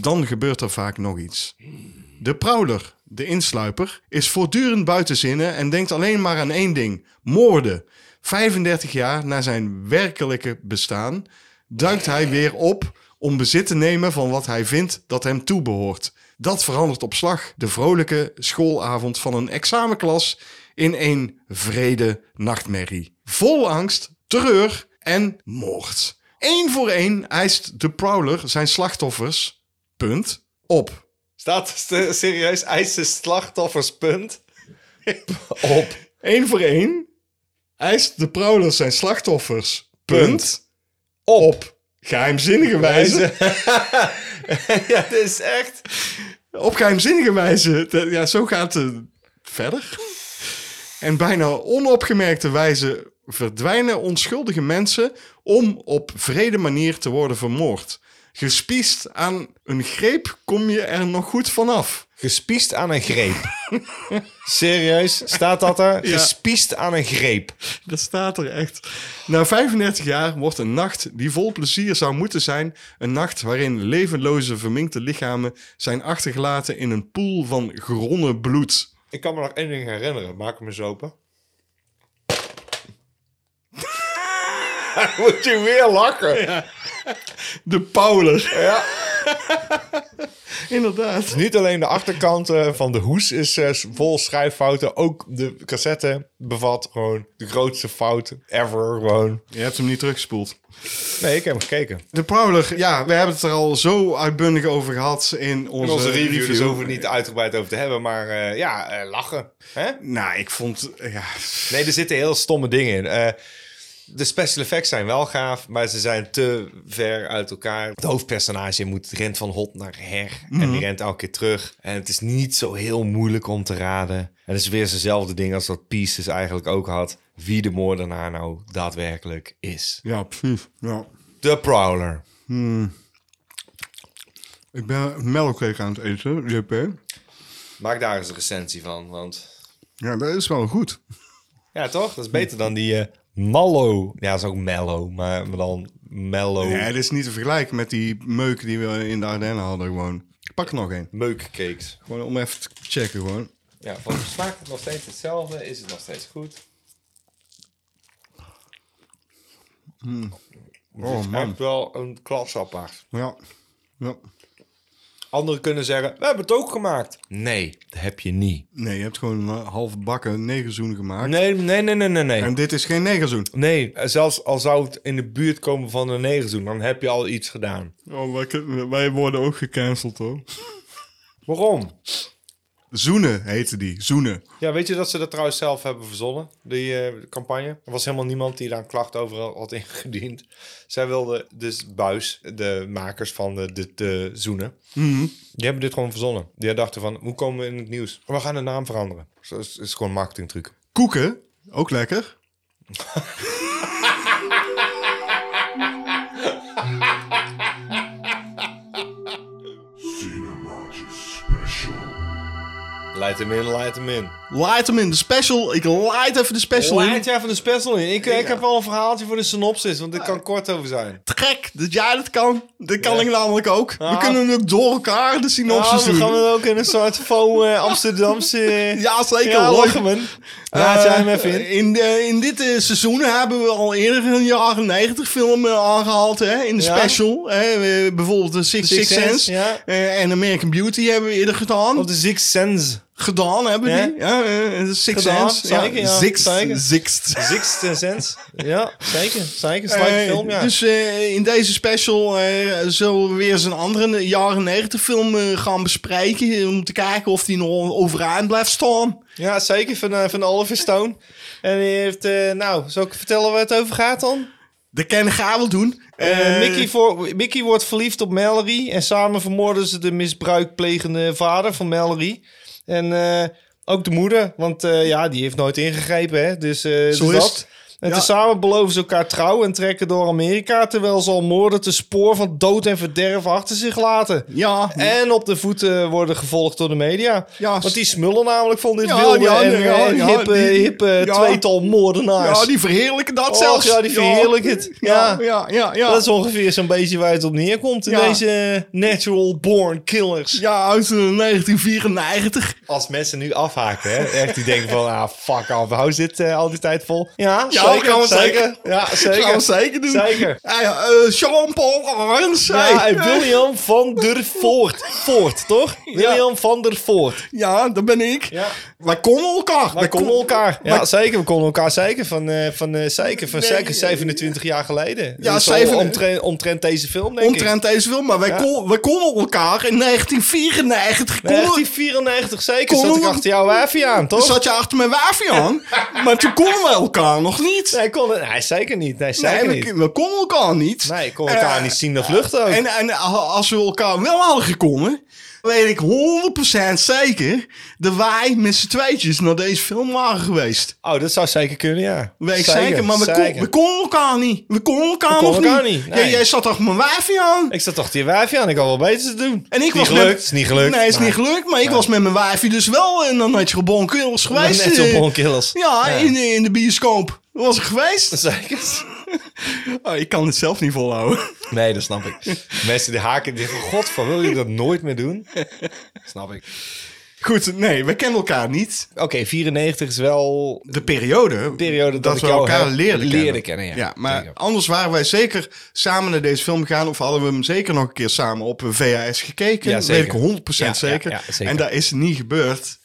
dan gebeurt er vaak nog iets. De prowler, de insluiper, is voortdurend buiten zinnen en denkt alleen maar aan één ding: moorden. 35 jaar na zijn werkelijke bestaan duikt hij weer op om bezit te nemen van wat hij vindt dat hem toebehoort. Dat verandert op slag de vrolijke schoolavond van een examenklas in een vrede nachtmerrie. Vol angst, terreur en moord. Eén voor één eist de prowler zijn slachtoffers, punt, op. Staat st- serieus eisen slachtoffers, punt. Op. Eén voor één eist de prowler zijn slachtoffers, punt, op. Geheimzinnige wijze. ja, dit is echt... Op geheimzinnige wijze. Ja, zo gaat het verder. En bijna onopgemerkte wijze verdwijnen onschuldige mensen om op vrede manier te worden vermoord. Gespiest aan een greep kom je er nog goed vanaf. Gespiest aan een greep. Serieus, staat dat er? Ja. Gespiest aan een greep. Dat staat er echt. Na 35 jaar wordt een nacht die vol plezier zou moeten zijn... een nacht waarin levenloze verminkte lichamen zijn achtergelaten... in een poel van geronnen bloed. Ik kan me nog één ding herinneren. Maak hem eens open. Moet je weer lachen. De Pauler. Ja. Inderdaad. Niet alleen de achterkant eh, van de hoes is eh, vol schrijffouten. Ook de cassette bevat gewoon de grootste fout ever. Gewoon. Je hebt hem niet teruggespoeld. Nee, ik heb hem gekeken. De Prowler, ja, we hebben het er al zo uitbundig over gehad in onze, In onze review, review. dus hoeven we het niet uitgebreid over te hebben. Maar eh, ja, lachen. Hè? Nou, ik vond, ja, Nee, er zitten heel stomme dingen in. De special effects zijn wel gaaf, maar ze zijn te ver uit elkaar. Het hoofdpersonage moet rent van hot naar her en die rent elke keer terug. En het is niet zo heel moeilijk om te raden. En het is weer zo'nzelfde ding als wat Pieces eigenlijk ook had. Wie de moordenaar nou daadwerkelijk is. ja, precies. Ja. De Prowler. Ik ben melkcake aan het eten, JP. Maak daar eens een recensie van, want... Ja, dat is wel goed. Ja, toch? Dat is beter dan die eh Mallow. Ja, dat is ook mellow, maar, dan mellow Ja, het is niet te vergelijken met die meuk die we in de Ardennen hadden gewoon. Ik pak er nog één. meukcakes. Gewoon om even te checken gewoon. Ja, van smaakt het nog steeds hetzelfde? Is het nog steeds goed? Oh Het is man. echt wel een klas apart. Ja. ja. Anderen kunnen zeggen, we hebben het ook gemaakt. Nee, dat heb je niet. Nee, je hebt gewoon een half bakken negerzoen gemaakt. Nee, nee, nee, nee, nee, nee. En dit is geen negerzoen. Nee, zelfs al zou het in de buurt komen van een negerzoen, dan heb je al iets gedaan. Oh, wij, wij worden ook gecanceld hoor. Waarom? Zoenen heette die. Zoenen. Ja, weet je dat ze dat trouwens zelf hebben verzonnen, die eh, campagne? Er was helemaal niemand die daar een klacht over had ingediend. Zij wilden dus Buis, de makers van de, de, de zoenen, die hebben dit gewoon verzonnen. Die dachten van, hoe komen we in het nieuws? We gaan de naam veranderen. Zo is, is gewoon een marketingtruc. Koeken. Ook lekker. Leid hem in, leid hem in. Light hem in de special. Ik light even de special in. Leid jij van de special in? Ik, ik heb wel een verhaaltje voor de synopsis, want er kan kort over zijn. Trek dat jij dat kan. Dat kan Ja. ik namelijk ook. We kunnen ook door elkaar de synopsis Ja, we doen. gaan het ook in een soort faux eh, Amsterdamse... Ja, zeker. Ja, leuk. lachen man. Laat jij hem Eh, even in. In, de- in dit eh, seizoen hebben we al eerder een jaren 90 film eh, aangehaald. Hè, in de special. Bijvoorbeeld de Six, Six Sense. Eh, en American Beauty hebben we eerder gedaan. Op de Sixth Sense. Gedaan hebben Ja. die. Ja, eh, de Six Gedaan, Sense. zeker, ja, Six, zeker. Sixth. Sixth Sense. Ja, zeker. Zeker. Eh, film, ja. Dus eh, in deze special eh, zullen we weer eens een andere jaren 90 film eh, gaan bespreken. eh, Om te kijken of die nog overeind blijft staan. Ja, zeker. Van, eh, van Oliver Stone. En die heeft... eh, nou, zal ik vertellen waar het over gaat dan? Dat kan ga wel doen. Eh, Eh, Mickey, voor, Mickey wordt verliefd op Mallory. En samen vermoorden ze de misbruikplegende vader van Mallory. En eh, ook de moeder. Want eh, ja, die heeft nooit ingegrepen. Hè? Dus, eh, dus Zo is dat. En Ja. tezamen beloven ze elkaar trouw en trekken door Amerika. Terwijl ze al moorden te spoor van dood en verderf achter zich laten. Ja, En op de voeten worden gevolgd door de media. Ja, Want die smullen namelijk van dit Ja, wilde ja, en ja, eh, ja, hippe, die- hippe ja. tweetal moordenaars. ja, die verheerlijken dat Och, zelfs. ja, die verheerlijken het. Ja. Ja, ja, ja. ja. Dat is ongeveer zo'n beetje waar het op neerkomt in Ja. deze natural born killers. Ja, uit eh, 1994. Als mensen nu afhaken, hè, echt die denken van, ah, fuck af, hou zit eh, al die tijd vol. Ja, Ja, zeker, gaan we zeker. Ja, zeker. Gaan we zeker doen. Zeker. Eh, Jean-Paul. Ja, hey. en William van der Voort. Voort, toch? William van der Voort. Ja, dat ben ik. Ja. Wij konden elkaar. Wij konden elkaar. Ja, wij- zeker. We konden elkaar zeker van, eh, van, eh, zeker, van Nee, zeker 27 jaar geleden. Ja, Dus zeven- omtrent, omtrent deze film, denk ik. Omtrent deze film, maar wij, Ja. kon, wij konden elkaar in 1994. Konden, 1994 zeker. Konden Zat ik we- achter jouw wijfje aan, toch? zat je achter mijn wijfje aan, maar toen konden we elkaar nog niet. Nee, kon het, nee, zeker niet. Nee, zeker Nee, niet. we, we konden elkaar niet. Nee, ik kon elkaar Eh, niet zien of luchten ook. En, en als we elkaar wel hadden gekomen, weet ik 100% zeker dat wij met z'n tweetjes naar deze film waren geweest. Oh, dat zou zeker kunnen, ja. Weet ik zeker, maar we, kon, we konden elkaar niet. We konden elkaar We nog elkaar niet. Ja, jij zat toch mijn wijfje aan? Ik zat toch die wijfje aan, ik had wel beter te doen. En ik Is was niet gelukt, met... is niet gelukt. Nee, is Maar- niet gelukt, maar ik was met mijn wijfje dus wel in een Natural Born Killers geweest. Net eh, op Bon Killers. Ja, In, in de bioscoop. Was ik geweest? Zeker. Oh, ik kan het zelf niet volhouden. Nee, dat snap ik. Mensen die haken, die van god, van wil je dat nooit meer doen? Snap ik. Goed, nee, we kennen elkaar niet. Oké, 94 is wel De periode, periode dat, dat, ik we jou elkaar leerden kennen. leerde kennen. Ja, Ja, maar anders waren wij zeker samen naar deze film gegaan. Of hadden we hem zeker nog een keer samen op een VHS gekeken. Ja, Dat zeker. weet ik 100% Ja, ja, zeker. ja, zeker. En dat is niet gebeurd.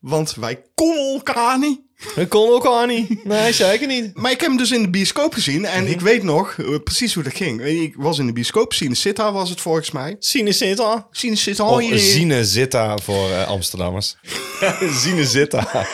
Want wij konden elkaar niet. We konden elkaar niet. Nee, zeker niet. Maar ik heb hem dus in de bioscoop gezien. En Mhm. ik weet nog eh, precies hoe dat ging. Ik was in de bioscoop. Cine Sitta was het volgens mij. Cinecitta. Cine Sitta. Of hier- Zinezitta voor eh, Amsterdammers. Zinezitta.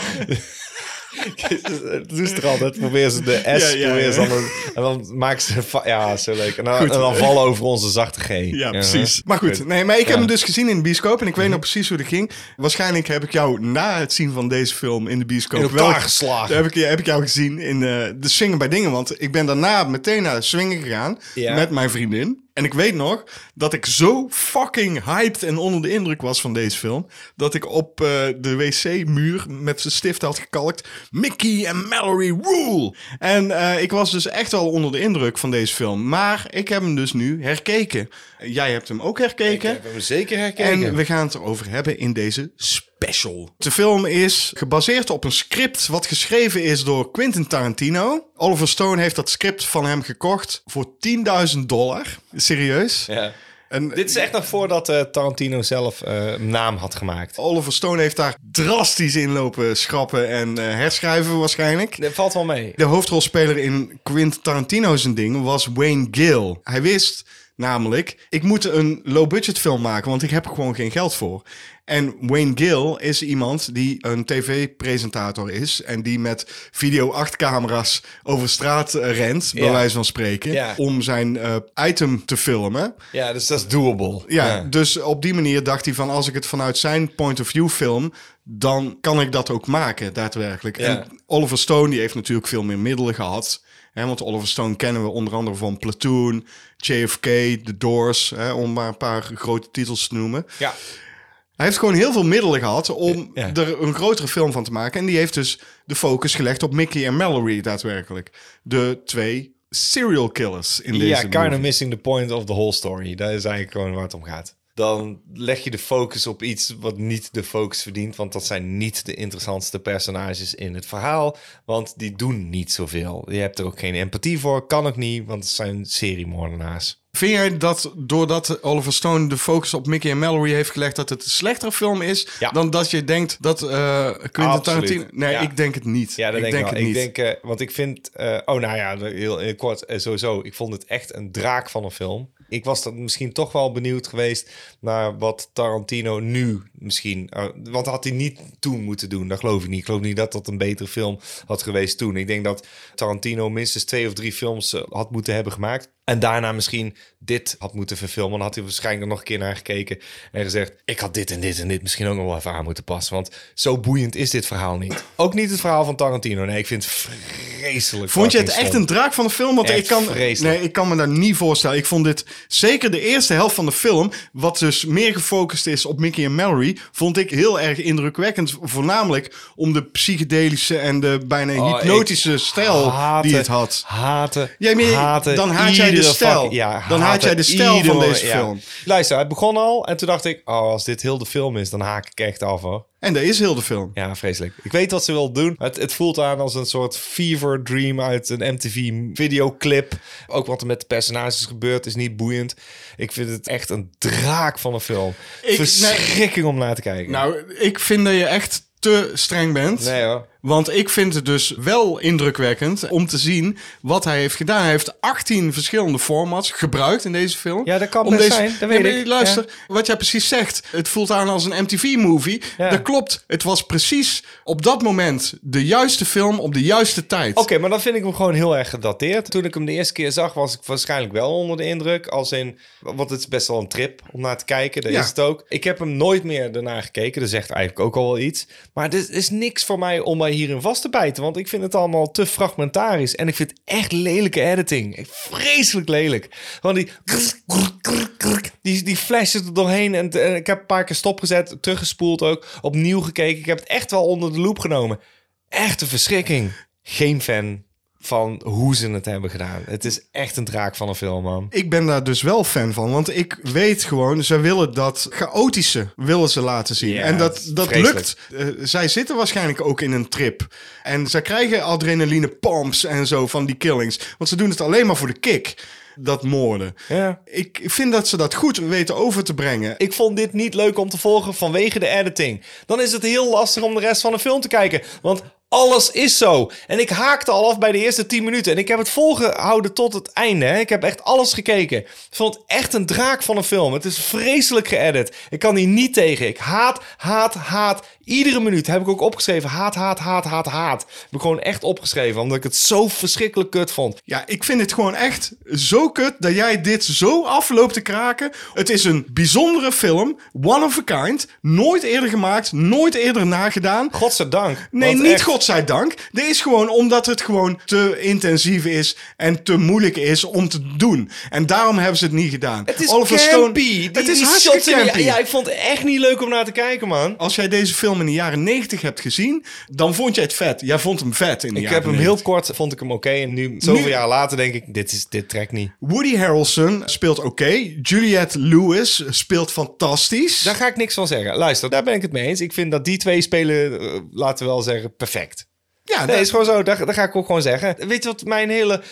Dat doen ze toch altijd. Probeer ze de S, Ja, ja, probeer ze ja. dan, en dan maken ze... Ja, zo leuk. En dan, en dan vallen over onze zachte G. Ja, precies. Maar goed, nee, maar ik heb hem dus gezien in de bioscoop en ik weet nog precies hoe dat ging. Waarschijnlijk heb ik jou na het zien van deze film in de bioscoop In elkaar geslagen. Heb ik, heb ik jou gezien in eh, de Swingen bij Dingen. Want ik ben daarna meteen naar Swingen gegaan Ja. met mijn vriendin. En ik weet nog dat ik zo fucking hyped en onder de indruk was van deze film. Dat ik op eh, de wc-muur met zijn stift had gekalkt. Mickey en Mallory rule. En eh, ik was dus echt wel onder de indruk van deze film. Maar ik heb hem dus nu herkeken. Jij hebt hem ook herkeken. Ik heb hem zeker herkeken. En we gaan het erover hebben in deze special. De film is gebaseerd op een script wat geschreven is door Quentin Tarantino. Oliver Stone heeft dat script van hem gekocht voor 10.000 dollar. Serieus. Ja. En Dit is echt nog voordat eh, Tarantino zelf een naam had gemaakt. Oliver Stone heeft daar drastisch in lopen schrappen en eh, herschrijven waarschijnlijk. Dat valt wel mee. De hoofdrolspeler in Quentin Tarantino's ding was Wayne Gill. Hij wist namelijk, ik moet een low-budget film maken, want ik heb er gewoon geen geld voor. En Wayne Gill is iemand die een tv-presentator is en die met video 8 camera's over straat eh, rent, bij Ja. wijze van spreken, Ja. om zijn eh, item te filmen. Ja, dus dat is doable. Ja, dus op die manier dacht hij van als ik het vanuit zijn point of view film, dan kan ik dat ook maken, daadwerkelijk. En Oliver Stone die heeft natuurlijk veel meer middelen gehad. Hè, want Oliver Stone kennen we onder andere van Platoon, JFK, The Doors, hè, om maar een paar grote titels te noemen. Ja. Hij heeft gewoon heel veel middelen gehad om Ja. er een grotere film van te maken. En die heeft dus de focus gelegd op Mickey en Mallory daadwerkelijk. De twee serial killers in deze Ja, kind of missing the point of the whole story. Dat is eigenlijk gewoon waar het om gaat. Dan leg je de focus op iets wat niet de focus verdient. Want dat zijn niet de interessantste personages in het verhaal. Want die doen niet zoveel. Je hebt er ook geen empathie voor. Kan ook niet, want het zijn seriemoordenaars. Vind jij dat doordat Oliver Stone de focus op Mickey en Mallory heeft gelegd, dat het een slechtere film is Ja. dan dat je denkt dat eh Quentin Absoluut. Tarantino... Nee, Ja. ik denk het niet. Ja, dat ik denk ik het Ik niet. denk, eh, want ik vind... eh, oh, nou ja, heel, heel kort, sowieso. Ik vond het echt een draak van een film. Ik was dan misschien toch wel benieuwd geweest naar wat Tarantino nu misschien... want dat had hij niet toen moeten doen, dat geloof ik niet. Ik geloof niet dat dat een betere film had geweest toen. Ik denk dat Tarantino minstens twee of drie films had moeten hebben gemaakt. En daarna misschien dit had moeten verfilmen. Dan had hij waarschijnlijk nog een keer naar gekeken en gezegd... ik had dit en dit en dit misschien ook nog wel even aan moeten passen. Want zo boeiend is dit verhaal niet. Ook niet het verhaal van Tarantino. Nee, ik vind het vreselijk. Vond je het echt een draak van de film? Want Echt ik kan, vreselijk. nee, ik kan me daar niet voorstellen. Ik vond dit, zeker de eerste helft van de film, wat dus meer gefocust is op Mickey en Mallory, vond ik heel erg indrukwekkend. Voornamelijk om de psychedelische en de bijna Oh, hypnotische stijl die het had. Haten, je- haten dan haat jij de stijl. ja, Dan haat jij de stijl van deze film. Luister, het begon al en toen dacht ik... oh, als dit heel de film is, dan haak ik echt af hoor. En dat is heel de film. Ja, vreselijk. Ik weet wat ze wil doen. Het, het voelt aan als een soort fever dream uit een MTV videoclip. Ook wat er met de personages gebeurt is niet boeiend. Ik vind het echt een draak van een film. Ik- Verschrikking om naar te kijken. Nou, ik vind dat je echt te streng bent. nee hoor. Want ik vind het dus wel indrukwekkend om te zien wat hij heeft gedaan. Hij heeft 18 verschillende formats gebruikt in deze film. Ja, dat kan Om best deze... zijn, dat weet ik. Luister, wat jij precies zegt. Het voelt aan als een MTV-movie. Ja. Dat klopt. Het was precies op dat moment de juiste film op de juiste tijd. Oké, maar dan vind ik hem gewoon heel erg gedateerd. Toen ik hem de eerste keer zag, was ik waarschijnlijk wel onder de indruk. Als in, want het is best wel een trip om naar te kijken. Dat is het ook. Ik heb hem nooit meer daarna gekeken. Dat zegt eigenlijk ook al wel iets. Maar er is niks voor mij om mij hierin vast te bijten. Want ik vind het allemaal te fragmentarisch. En ik vind het echt lelijke editing. Vreselijk lelijk. Want die... Die, die flashes er doorheen. En, ik heb een paar keer stopgezet, teruggespoeld ook. Opnieuw gekeken. Ik heb het echt wel onder de loep genomen. Echt een verschrikking. Geen fan van hoe ze het hebben gedaan. Het is echt een draak van een film, man. Ik ben daar dus wel fan van, want ik weet gewoon, ze willen dat chaotische willen ze laten zien. Ja, en dat, dat vreselijk. lukt. Eh, zij zitten waarschijnlijk ook in een trip. En zij krijgen adrenaline pomps en zo van die killings. Want ze doen het alleen maar voor de kick, dat moorden. Ja. Ik vind dat ze dat goed weten over te brengen. Ik vond dit niet leuk om te volgen vanwege de editing. Dan is het heel lastig om de rest van de film te kijken. Want alles is zo. En ik haakte al af bij de eerste 10 minuten. En ik heb het volgehouden tot het einde. Hè. Ik heb echt alles gekeken. Ik vond het echt een draak van een film. Het is vreselijk geëdit. Ik kan hier niet tegen. Ik haat, haat, haat. Iedere minuut heb ik ook opgeschreven. Haat, haat, haat, haat, haat. Heb ik gewoon echt opgeschreven. Omdat ik het zo verschrikkelijk kut vond. Ja, ik vind het gewoon echt zo kut dat jij dit zo afloopt te kraken. Het is een bijzondere film, one of a kind, nooit eerder gemaakt, nooit eerder nagedaan. Godzijdank. Nee, niet echt- godzijdank. Dit is gewoon omdat het gewoon te intensief is en te moeilijk is om te doen. En daarom hebben ze het niet gedaan. Het is Oliver campy. Die, het is die hartstikke campy. Ja, ik vond het echt niet leuk om naar te kijken, man. Als jij deze film in de jaren 90 hebt gezien, dan vond jij het vet. Jij vond hem vet in de Ik jaren heb hem 90. heel kort, vond ik hem oké. En nu, zoveel Nu- jaar later, denk ik, dit, is, dit trekt niet. Woody Harrelson speelt oké. Juliette Lewis speelt fantastisch. Daar ga ik niks van zeggen. Luister, daar ben ik het mee eens. Ik vind dat die twee spelen, eh, laten we wel zeggen, perfect. Ja, Nee, dat- is gewoon zo. Daar ga ik ook gewoon zeggen. Weet je wat mijn hele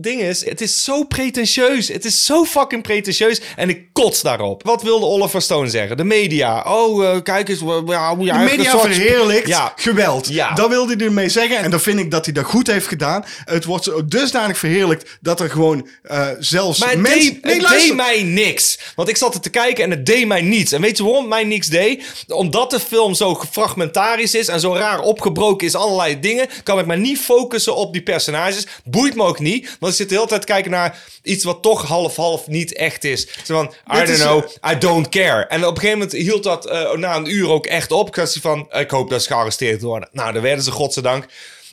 ding is? Het is zo pretentieus. Het is zo fucking pretentieus. En ik kots daarop. Wat wilde Oliver Stone zeggen? De media. Oh, eh, kijk eens. Ja, hoe je De media soort- verheerlijkt Ja. geweld. Ja. Dat wilde hij ermee zeggen. En dan vind ik dat hij dat goed heeft gedaan. Het wordt dusdanig verheerlijkt dat er gewoon eh, zelfs Maar het, mensen... deed, nee, het deed mij niks. Want ik zat er te kijken en het deed mij niets. En weet je waarom het mij niks deed? Omdat de film zo fragmentarisch is en zo raar opgebroken is, allerlei dingen, kan ik me niet focussen op die personages. Boeit me ook niet, want ik zit de hele tijd te kijken naar iets wat toch half-half niet echt is. Zo van, I don't know, I don't care. En op een gegeven moment hield dat eh, na een uur ook echt op. Kwestie van, ik hoop dat ze gearresteerd worden. Nou, daar werden ze godzijdank.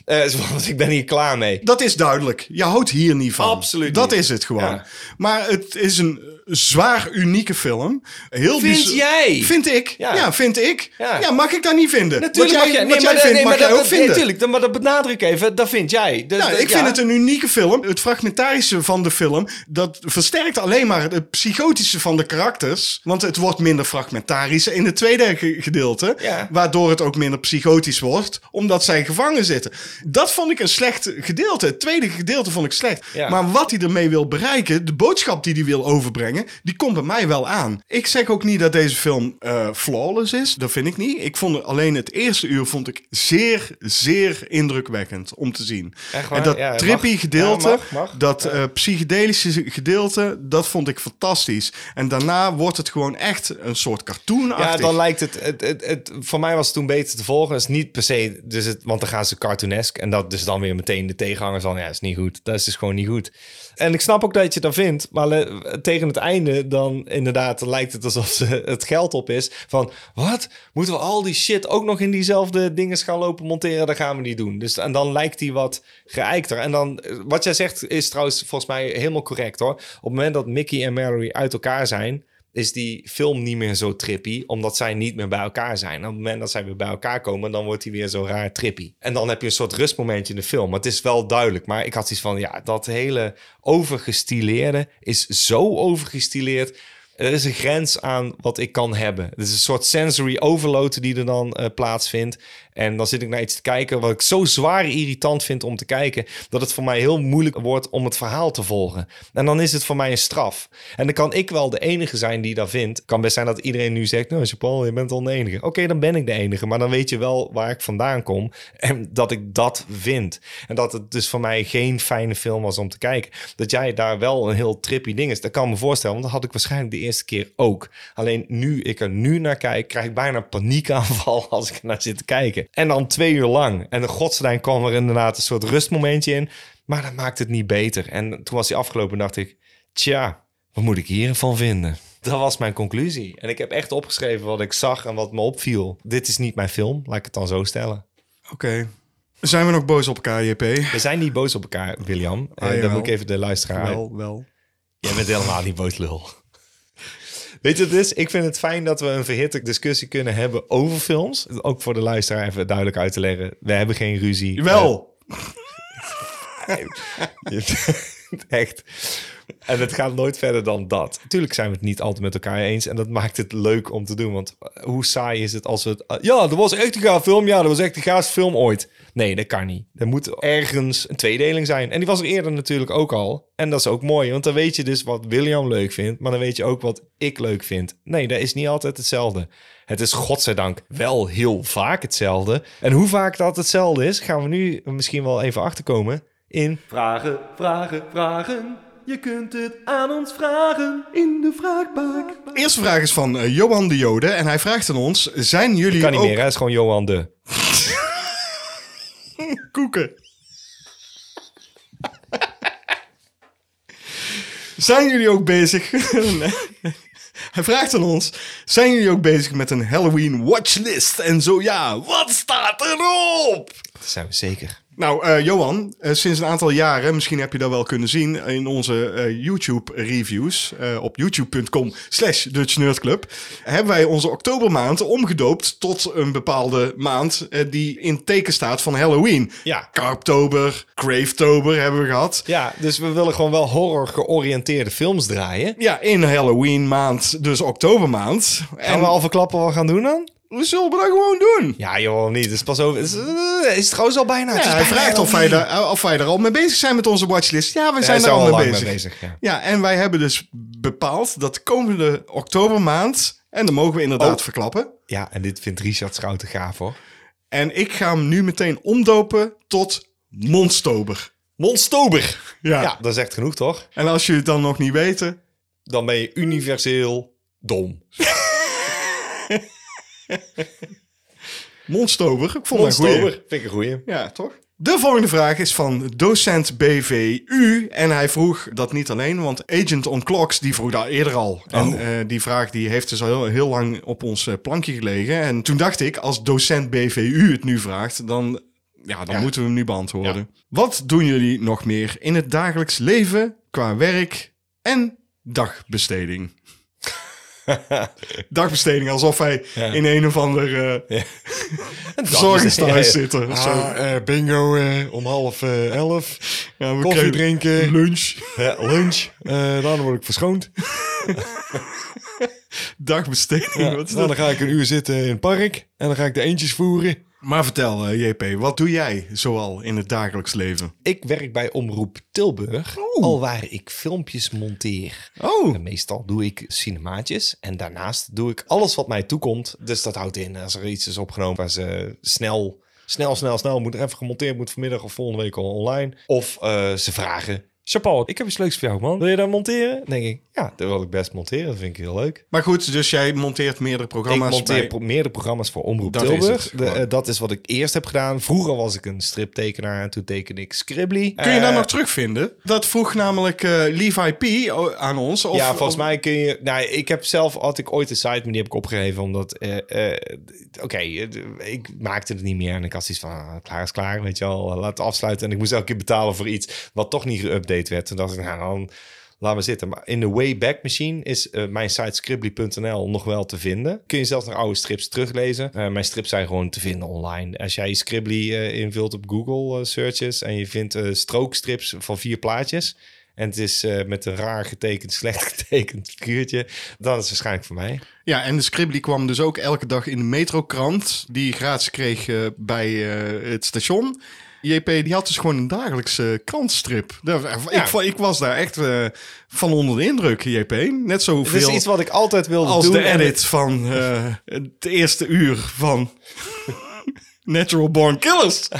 Van, ik ben hier klaar mee. Dat is duidelijk. Je houdt hier niet van. Absoluut Dat niet. is het gewoon. Ja. Maar het is een zwaar unieke film. Heel Vind jij? Vind ik. Ja, Ja. vind ik. Ja. Ja. mag ik dat niet vinden? Natuurlijk wat mag jij, jij, wat jij maar, vindt, nee, mag jij dat, ook nee, vinden. natuurlijk, maar dat benadruk ik even, dat vind jij. Dus, Nou, dat- ik vind het een unieke film. Het fragmentarische van de film, dat versterkt alleen maar het psychotische van de karakters. Want het wordt minder fragmentarisch in het tweede ge- gedeelte. Waardoor het ook minder psychotisch wordt, omdat zij gevangen zitten. Dat vond ik een slecht gedeelte. Het tweede gedeelte vond ik slecht. Ja. Maar wat hij ermee wil bereiken, de boodschap die hij wil overbrengen, die komt bij mij wel aan. Ik zeg ook niet dat deze film eh, flawless is. Dat vind ik niet. Ik vond alleen het eerste uur vond ik zeer, zeer indrukwekkend om te zien. Echt waar? En dat Ja, mag. trippy gedeelte, Ja, mag, mag. dat eh, psychedelische gedeelte, dat vond ik fantastisch. En daarna wordt het gewoon echt een soort cartoon Ja, dan lijkt het, het, het, het- Voor mij was het toen beter te volgen. Is niet per se. Dus het, want dan gaan ze En dat is dan weer meteen de tegenhangers van. Ja, is niet goed. Dat is dus gewoon niet goed. En ik snap ook dat je dat vindt. Maar tegen het einde dan inderdaad lijkt het alsof ze het geld op is. Van wat? Moeten we al die shit ook nog in diezelfde dingen gaan lopen monteren? Dat gaan we niet doen. Dus, en dan lijkt die wat geëikter. En dan, eh, wat jij zegt is trouwens volgens mij helemaal correct hoor. Op het moment dat Mickey en Mallory uit elkaar zijn is die film niet meer zo trippy, omdat zij niet meer bij elkaar zijn. Op het moment dat zij weer bij elkaar komen, dan wordt hij weer zo raar trippy. En dan heb je een soort rustmomentje in de film. Maar het is wel duidelijk. Maar ik had iets van, ja, dat hele overgestileerde is zo overgestileerd. Er is een grens aan wat ik kan hebben. Het is een soort sensory overload die er dan eh, plaatsvindt. En dan zit ik naar iets te kijken wat ik zo zwaar irritant vind om te kijken, dat het voor mij heel moeilijk wordt om het verhaal te volgen. En dan is het voor mij een straf. En dan kan ik wel de enige zijn die dat vindt. kan best zijn dat iedereen nu zegt, nou Paul, je bent al de enige. Oké, dan ben ik de enige, maar dan weet je wel waar ik vandaan kom en dat ik dat vind. En dat het dus voor mij geen fijne film was om te kijken. Dat jij daar wel een heel trippy ding is, dat kan me voorstellen, want dat had ik waarschijnlijk de eerste keer ook. Alleen nu ik er nu naar kijk, krijg ik bijna paniekaanval als ik er naar zit te kijken. En dan twee uur lang. En de godsdienst kwam er inderdaad een soort rustmomentje in. Maar dat maakt het niet beter. En toen was die afgelopen, dacht ik... Tja, wat moet ik hiervan vinden? Dat was mijn conclusie. En ik heb echt opgeschreven wat ik zag en wat me opviel. Dit is niet mijn film, laat ik het dan zo stellen. Oké. Zijn we nog boos op elkaar, JP? We zijn niet boos op elkaar, William. Ah, dan moet ik even de luisteraar... Wel, wel. Jij bent helemaal niet boos, lul. Weet je wat het is? Ik vind het fijn dat we een verhitte discussie kunnen hebben over films. Ook voor de luisteraar even duidelijk uit te leggen. We hebben geen ruzie. Wel. Echt. En het gaat nooit verder dan dat. Tuurlijk zijn we het niet altijd met elkaar eens. En dat maakt het leuk om te doen. Want eh, hoe saai is het als we het... ja, dat was echt een gaaf film. Ja, dat was echt de gaafste film ooit. Nee, dat kan niet. Er moet ergens een tweedeling zijn. En die was er eerder natuurlijk ook al. En dat is ook mooi. Want dan weet je dus wat William leuk vindt. Maar dan weet je ook wat ik leuk vind. Nee, dat is niet altijd hetzelfde. Het is godzijdank wel heel vaak hetzelfde. En hoe vaak dat hetzelfde is... gaan we nu misschien wel even achterkomen in... Vragen, vragen, vragen. Je kunt het aan ons vragen in de vraagbak. Eerste vraag is van eh, Johan de Jode. En hij vraagt aan ons: Zijn jullie Kan niet ook meer? Het is gewoon Johan de. koeken? Zijn jullie ook bezig? Hij vraagt aan ons: Zijn jullie ook bezig met een Halloween watchlist? En zo ja, wat staat erop? Dat zijn we zeker. Nou, eh, Johan, eh, sinds een aantal jaren, misschien heb je dat wel kunnen zien in onze eh, YouTube-reviews op youtube.com slash Dutch Nerd Club, hebben wij onze oktobermaand omgedoopt tot een bepaalde maand die in teken staat van Halloween. Ja. Karptober, Gravetober hebben we gehad. Ja, dus we willen gewoon wel horror georiënteerde films draaien. Ja, in Halloween maand, dus oktobermaand. Gaan En we al verklappen wat we gaan doen dan? We zullen dat gewoon doen. Ja, joh, niet. Het is pas over. Is, eh, is het trouwens al bijna. Het Ja, is hij vraagt of wij, daar, of wij er al mee bezig zijn met onze watchlist. Ja, we Ja, zijn er al al mee bezig. mee bezig. Ja. Ja, en wij hebben dus bepaald dat de komende oktobermaand, en dat mogen we inderdaad Oh. verklappen. ja, en dit vindt Richard Schouten gaaf hoor. En ik ga hem nu meteen omdopen tot Monstober. Monstober. Ja. Ja, dat is echt genoeg toch? En als jullie het dan nog niet weten, Dan ben je universeel dom. Monstober. Ik vond dat een goeie. Monstober. Vind ik een goeie. Ja, toch? De volgende vraag is van docent BVU. En hij vroeg dat niet alleen, want Agent on Clocks die vroeg daar eerder al. En eh, die vraag die heeft dus al heel, heel lang op ons eh, plankje gelegen. En toen dacht ik, als docent BVU het nu vraagt, dan, ja, dan Ja. moeten we hem nu beantwoorden. Wat doen jullie nog meer in het dagelijks leven qua werk en dagbesteding? dagbesteding, alsof wij in een of ander eh verzorgingshuis zitten. of zo. Ah, eh, bingo eh, om half elf. Ja, we Koffie drinken. Lunch. Ja, lunch. Eh dan word ik verschoond. Dagbesteding. wat is Nou, dat? dan ga ik een uur zitten in het park. En dan ga ik de eentjes voeren. Maar vertel, eh, JP, wat doe jij zoal in het dagelijks leven? Ik werk bij Omroep Tilburg. Al waar ik filmpjes monteer. Oh, En meestal doe ik cinemaatjes. En daarnaast doe ik alles wat mij toekomt. Dus dat houdt in als er iets is opgenomen waar ze snel, snel, snel, snel moet er even gemonteerd, moet vanmiddag of volgende week al online. Of eh, ze vragen. Chapeau, ik heb iets leuks voor jou, man. Wil je dat monteren? Dan denk ik, ja, dat wil ik best monteren. Dat vind ik heel leuk. maar goed, dus jij monteert meerdere Ik programma's. monteer bij- pro- meerdere programma's voor Omroep Dat is Tilburg. De, gewoon. eh, dat is wat ik eerst heb gedaan. Vroeger was ik een striptekenaar en toen tekende ik Scribbly. Kun je dat Eh, nog terugvinden? Dat vroeg namelijk eh, Levi P. aan ons. Of, ja, volgens of- mij kun je. Nou, ik heb zelf had ik ooit een site, maar die heb ik opgegeven omdat. eh, eh, Oké, ik maakte het niet meer en ik had zoiets van ah, klaar is klaar, weet je wel, laat het afsluiten. En ik moest elke keer betalen voor iets wat toch niet geüpdate werd. Toen dacht ik, nou, dan laat maar zitten. Maar in de Wayback Machine is eh, mijn site scribbly.nl nog wel te vinden. Kun je zelfs nog oude strips teruglezen. Eh, mijn strips zijn gewoon te vinden online. Als jij Scribbly eh, invult op Google searches en je vindt strookstrips van vier plaatjes. en het is met een raar getekend, slecht getekend figuurtje, dan is waarschijnlijk voor mij. Ja, en de Scribbly kwam dus ook elke dag in de metrokrant. Die gratis kreeg bij het station. JP die had dus gewoon een dagelijkse krantstrip. Ja. Ik, ik was daar echt eh, van onder de indruk, JP. Net Het is zoveel iets wat ik altijd wilde als doen. de en edit van eh, het eerste uur van Natural Born Killers.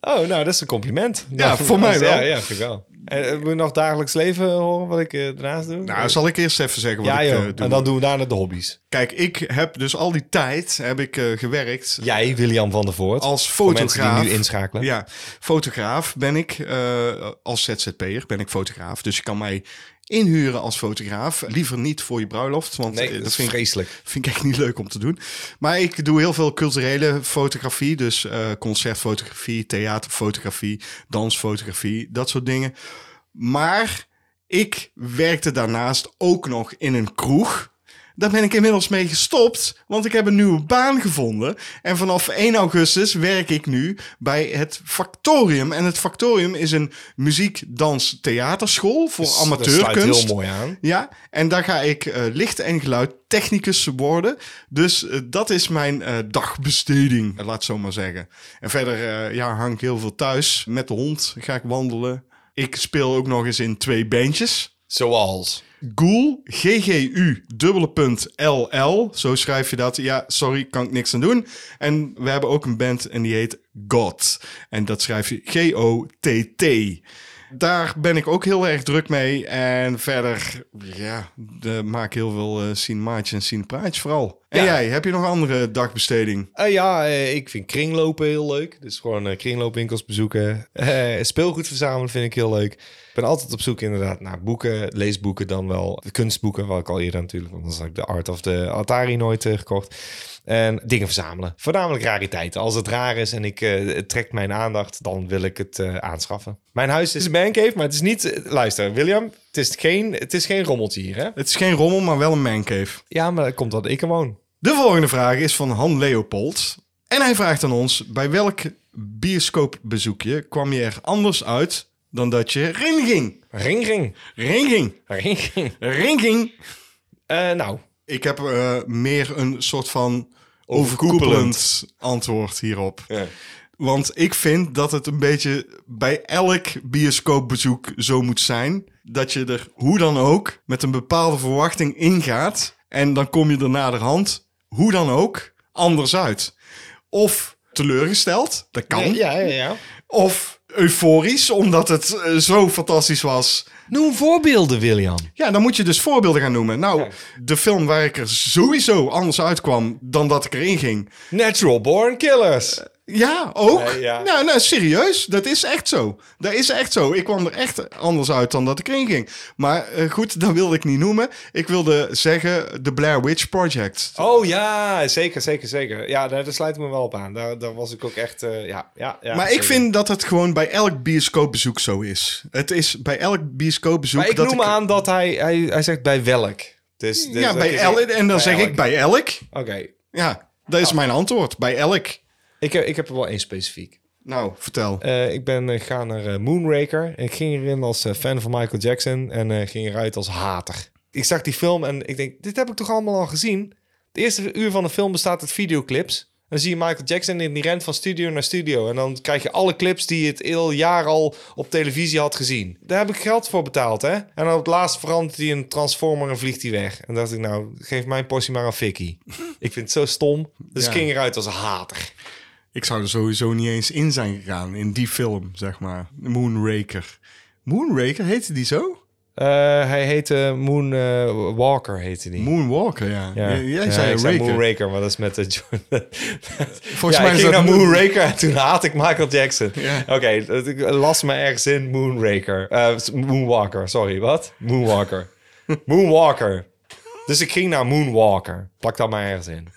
Oh, nou, dat is een compliment. Ja, Nou, voor mij wel. Ja, ja vind ik wel. En eh, moet je nog dagelijks leven horen wat ik eh, daarnaast doe? Nou, zal ik eerst even zeggen wat ja, ik eh, doe. En dan doen we daarna de hobby's. Kijk, ik heb dus al die tijd heb ik, eh, gewerkt Jij, William van der Voort. als fotograaf. die nu inschakelen. Ja, fotograaf ben ik. eh, als ZZP'er ben ik fotograaf. Dus je kan mij inhuren als fotograaf. Liever niet voor je bruiloft, want Nee, eh, dat is vind ik, vreselijk. vind ik echt niet leuk om te doen. Maar ik doe heel veel culturele fotografie. Dus eh, concertfotografie, theaterfotografie, dansfotografie, dat soort dingen. Maar ik werkte daarnaast ook nog in een kroeg. Daar ben ik inmiddels mee gestopt, want ik heb een nieuwe baan gevonden. En vanaf 1 augustus werk ik nu bij het Factorium. En het Factorium is een muziek, dans, theaterschool voor Dus dat amateurkunst. sluit heel mooi aan. Ja, en daar ga ik eh, licht en geluid technicus worden. Dus eh, dat is mijn eh, dagbesteding, laat zo maar zeggen. En verder ja, hang ik heel veel thuis. Met de hond ga ik wandelen. Ik speel ook nog eens in twee bandjes. Zoals. Ghoul, G-G-U, dubbele punt L-L. Zo schrijf je dat. Ja, sorry, kan ik niks aan doen. En we hebben ook een band en die heet God. En dat schrijf je G-O-T-T. Daar ben ik ook heel erg druk mee. En verder, ja, de, maak heel veel cinemaatjes en cinepraatjes vooral. En Ja. jij, heb je nog andere dagbesteding? Eh, ja, eh, ik vind kringlopen heel leuk. Dus gewoon eh, kringloopwinkels bezoeken. Speelgoed verzamelen vind ik heel leuk. Ik ben altijd op zoek inderdaad naar boeken, leesboeken dan wel. Kunstboeken, wat ik al eerder natuurlijk, want anders had ik de Art of the Atari nooit gekocht. En dingen verzamelen. Voornamelijk rariteiten. Als het raar is en ik, eh, het trekt mijn aandacht, dan wil ik het aanschaffen. Mijn huis is een mancave, maar het is niet... luister, William, het is geen, het is geen rommeltje hier, hè? Het is geen rommel, maar wel een mancave. Ja, maar dat komt dat ik er woon. De volgende vraag is van Han Leopold. En hij vraagt aan ons: bij welk bioscoopbezoekje kwam je er anders uit dan dat je erin ging? Ring, ring. Ging. Ring, ring. Erin ging. Eh, nou, Ik heb eh, meer een soort van overkoepelend antwoord hierop. Ja. Want ik vind dat het een beetje bij elk bioscoopbezoek zo moet zijn. Dat je er hoe dan ook met een bepaalde verwachting ingaat. En dan kom je er naderhand, hoe dan ook, anders uit. Of teleurgesteld, dat kan. ja, ja, ja. Of euforisch, omdat het eh, zo fantastisch was. Noem voorbeelden, William. Ja, dan moet je dus voorbeelden gaan noemen. Nou, de film waar ik er sowieso anders uitkwam dan dat ik erin ging. Natural Born Killers. Ja, ook. Nee, ja. Nou, nou, serieus. Dat is echt zo. Dat is echt zo. Ik kwam er echt anders uit dan dat ik erin ging. Maar eh, goed, dat wilde ik niet noemen. Ik wilde zeggen The Blair Witch Project. Oh ja, zeker, zeker, zeker. Ja, daar, daar sluit ik me wel op aan. Daar, daar was ik ook echt, eh, ja, ja, ja. maar ik vind dat het gewoon bij elk bioscoopbezoek zo is. Het is bij elk bioscoopbezoek Maar ik dat noem ik... aan dat hij, hij, hij zegt bij welk. Dus, dus ja, bij elk. En dan zeg elk. ik bij elk. Oké. Ja, dat is mijn antwoord. Bij elk. Ik, heb- ik heb er wel één specifiek. Nou, vertel. Eh, ik ben eh, gegaan naar eh, Moonraker. En ik ging erin als eh, fan van Michael Jackson. En eh, ging eruit als hater. Ik zag die film en ik denk, dit heb ik toch allemaal al gezien? De eerste uur van de film bestaat uit videoclips. Dan zie je Michael Jackson en die rent van studio naar studio. En dan krijg je alle clips die het heel jaar al op televisie had gezien. Daar heb ik geld voor betaald, hè? En dan op het laatst verandert hij een transformer en vliegt hij weg. En dacht ik, nou, geef mijn portie maar aan Vicky. ik vind het zo stom. Dus Ja. ik ging eruit als een hater. Ik zou er sowieso niet eens in zijn gegaan in die film, zeg maar. Moonraker. Moonraker, heette die zo? Eh, hij heette Moon eh, Walker, heette die. Moonwalker, ja. Ja. Jij Ja, zei. Moonraker, maar dat is met de Jordan. Volgens ja, mij ik is ging dat naar Moon- Moonraker en toen haat ik Michael Jackson. Ja. Oké, dat- ik las me ergens in Moonraker. Eh, Moonwalker, sorry, wat? Moonwalker. Moonwalker. Dus ik ging naar Moonwalker. Plak dat maar ergens in.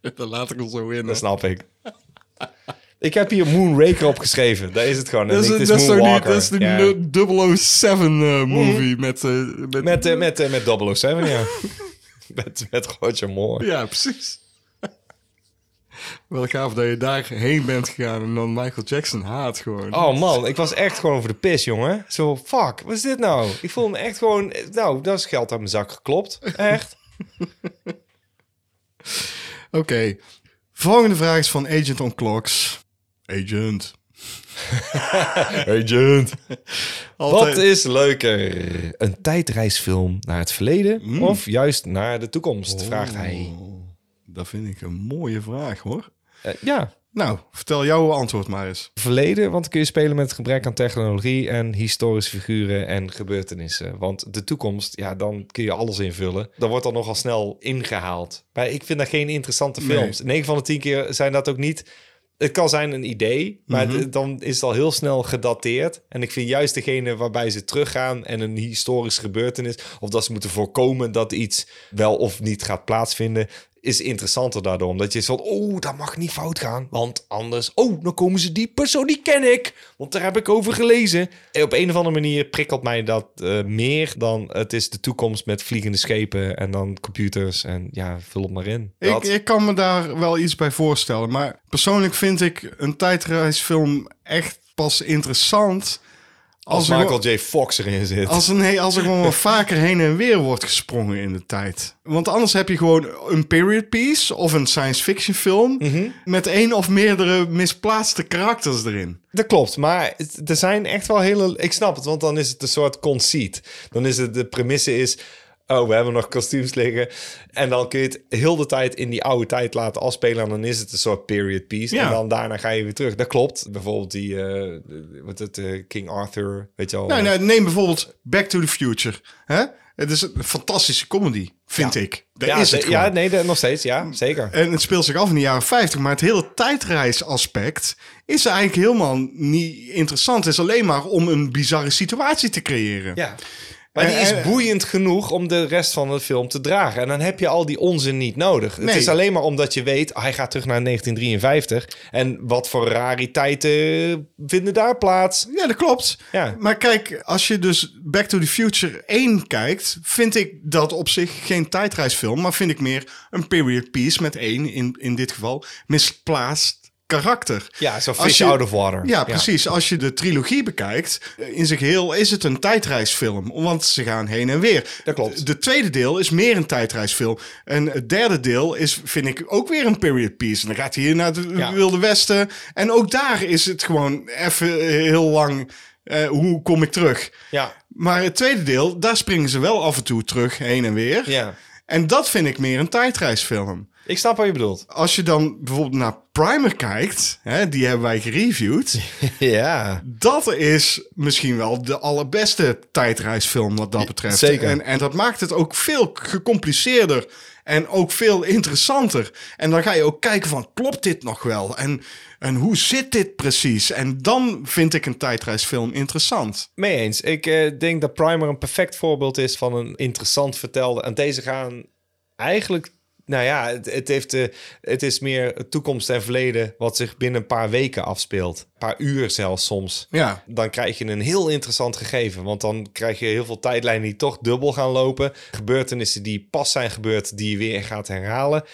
Dat laat ik er zo in. Dat snap ik. Ik heb hier Moonraker opgeschreven. Daar is het gewoon. Dat is, dat is niet, dat is de Ja. nu- 007 eh, movie met, eh, met, Met, eh, met, eh, met 007, ja. met, met Roger Moore. Ja, precies. Wel gaaf dat je daarheen bent gegaan en dan Michael Jackson haat gewoon. Oh man, ik was echt gewoon over de pis, jongen. Zo, fuck, wat is dit nou? Ik voel me echt gewoon... Nou, dat is geld uit mijn zak geklopt. Echt. Oké. Volgende vraag is van Agent on Clocks. Agent. Agent. Wat is leuker? Een tijdreisfilm naar het verleden Mm. of juist naar de toekomst? Vraagt hij. Dat vind ik een mooie vraag hoor. Eh, ja, Nou, vertel jouw antwoord maar eens. verleden, want dan kun je spelen met gebrek aan technologie en historische figuren en gebeurtenissen. Want de toekomst, ja, dan kun je alles invullen. Dan wordt dat nogal snel ingehaald. Maar ik vind dat geen interessante Nee. films. 9 van de 10 keer zijn dat ook niet. Het kan zijn een idee, maar Mhm. dan is het al heel snel gedateerd. En ik vind juist degene waarbij ze teruggaan en een historische gebeurtenis, of dat ze moeten voorkomen dat iets wel of niet gaat plaatsvinden, is interessanter daardoor. Omdat je zo, oh, dat mag niet fout gaan. Want anders, oh, dan komen ze die persoon, die ken ik. Want daar heb ik over gelezen. En op een of andere manier prikkelt mij dat eh, meer dan het is de toekomst met vliegende schepen en dan computers. En ja, vul het maar in. Ik, ik kan me daar wel iets bij voorstellen. Maar persoonlijk vind ik een tijdreisfilm echt pas interessant... als Michael J. Fox erin zit. Als er, nee, als er gewoon wat vaker heen en weer wordt gesprongen in de tijd. Want anders heb je gewoon een period piece of een science fiction film... Mhm. met één of meerdere misplaatste karakters erin. Dat klopt, maar er zijn echt wel hele... Ik snap het, want dan is het een soort conceit. Dan is het, de premisse is... Oh, we hebben nog kostuums liggen. En dan kun je het heel de tijd in die oude tijd laten afspelen. En dan is het een soort period piece. Ja. En dan daarna ga je weer terug. Dat klopt. Bijvoorbeeld die... eh, wat het, eh, King Arthur, weet je wel. Nou, nou, neem bijvoorbeeld Back to the Future. Hè? Het is een fantastische comedy, vind Ja. ik. Dat ja, is het ja, nee, dat- nog steeds. Ja, zeker. En het speelt zich af in de jaren 50, maar het hele tijdreisaspect is eigenlijk helemaal niet interessant. Het is alleen maar om een bizarre situatie te creëren. Ja. Maar die is boeiend genoeg om de rest van de film te dragen. En dan heb je al die onzin niet nodig. Het is alleen maar omdat je weet, hij gaat terug naar 1953. En wat voor rariteiten vinden daar plaats? Ja, dat klopt. Ja. Maar kijk, als je dus Back to the Future 1 kijkt, vind ik dat op zich geen tijdreisfilm, maar vind ik meer een period piece met één, in, in dit geval, misplaatst karakter. Ja, zo fish je- out of water. Ja, precies. Als je de trilogie bekijkt, in zijn geheel is het een tijdreisfilm. Want ze gaan heen en weer. Dat klopt. De tweede deel is meer een tijdreisfilm. En het derde deel is, vind ik, ook weer een period piece. En dan gaat hij hier naar het Ja. Wilde Westen. En ook daar is het gewoon even heel lang... eh, hoe kom ik terug? Ja. Maar het tweede deel, daar springen ze wel af en toe terug, heen en weer. ja. En dat vind ik meer een tijdreisfilm. Ik snap wat je bedoelt. Als je dan bijvoorbeeld naar Primer kijkt, hè, die hebben wij gereviewd. Ja. Dat is misschien wel de allerbeste tijdreisfilm wat dat betreft. zeker. En, en dat maakt het ook veel gecompliceerder en ook veel interessanter. En dan ga je ook kijken van, klopt dit nog wel? En, en hoe zit dit precies? En dan vind ik een tijdreisfilm interessant. Mee eens. Ik eh, denk dat Primer een perfect voorbeeld is van een interessant vertelde. En deze gaan eigenlijk... Nou ja, het, het, heeft, eh, het is meer toekomst en verleden wat zich binnen een paar weken afspeelt. Een paar uur zelfs soms. Ja. Dan krijg je een heel interessant gegeven. Want dan krijg je heel veel tijdlijnen die toch dubbel gaan lopen. Gebeurtenissen die pas zijn gebeurd, die je weer gaat herhalen.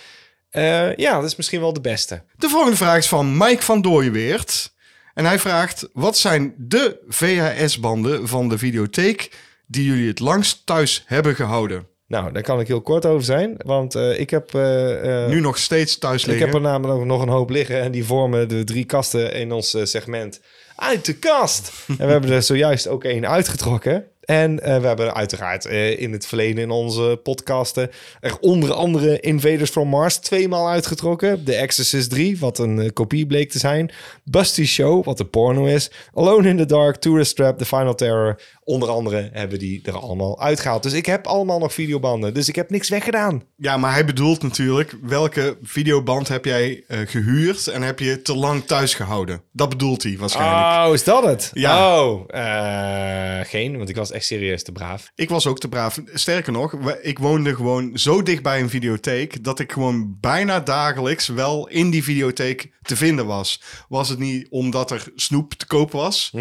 Eh, ja, dat is misschien wel de beste. De volgende vraag is van Mike van Dooyeweert. En hij vraagt, wat zijn de VHS-banden van de videotheek die jullie het langst thuis hebben gehouden? Nou, daar kan ik heel kort over zijn. Want eh, ik heb... eh, eh, Nu nog steeds thuis Ik liggen. heb er namelijk nog een hoop liggen en die vormen de drie kasten in ons segment uit de kast. en we hebben er zojuist ook één uitgetrokken. En we hebben uiteraard in het verleden in onze podcasten er onder andere Invaders from Mars tweemaal uitgetrokken. The Exorcist 3, wat een kopie bleek te zijn. Busty Show, wat een porno is. Alone in the Dark, Tourist Trap, The Final Terror. Onder andere hebben die er allemaal uitgehaald. Dus ik heb allemaal nog videobanden. Dus ik heb niks weggedaan. Ja, maar hij bedoelt natuurlijk welke videoband heb jij eh, gehuurd en heb je te lang thuis gehouden? Dat bedoelt hij waarschijnlijk. Oh, is dat het? Ja. Oh, eh, geen, want ik was echt serieus te braaf. Ik was ook te braaf. Sterker nog, ik woonde gewoon zo dicht bij een videotheek dat ik gewoon bijna dagelijks wel in die videotheek te vinden was. Was het niet omdat er snoep te koop was,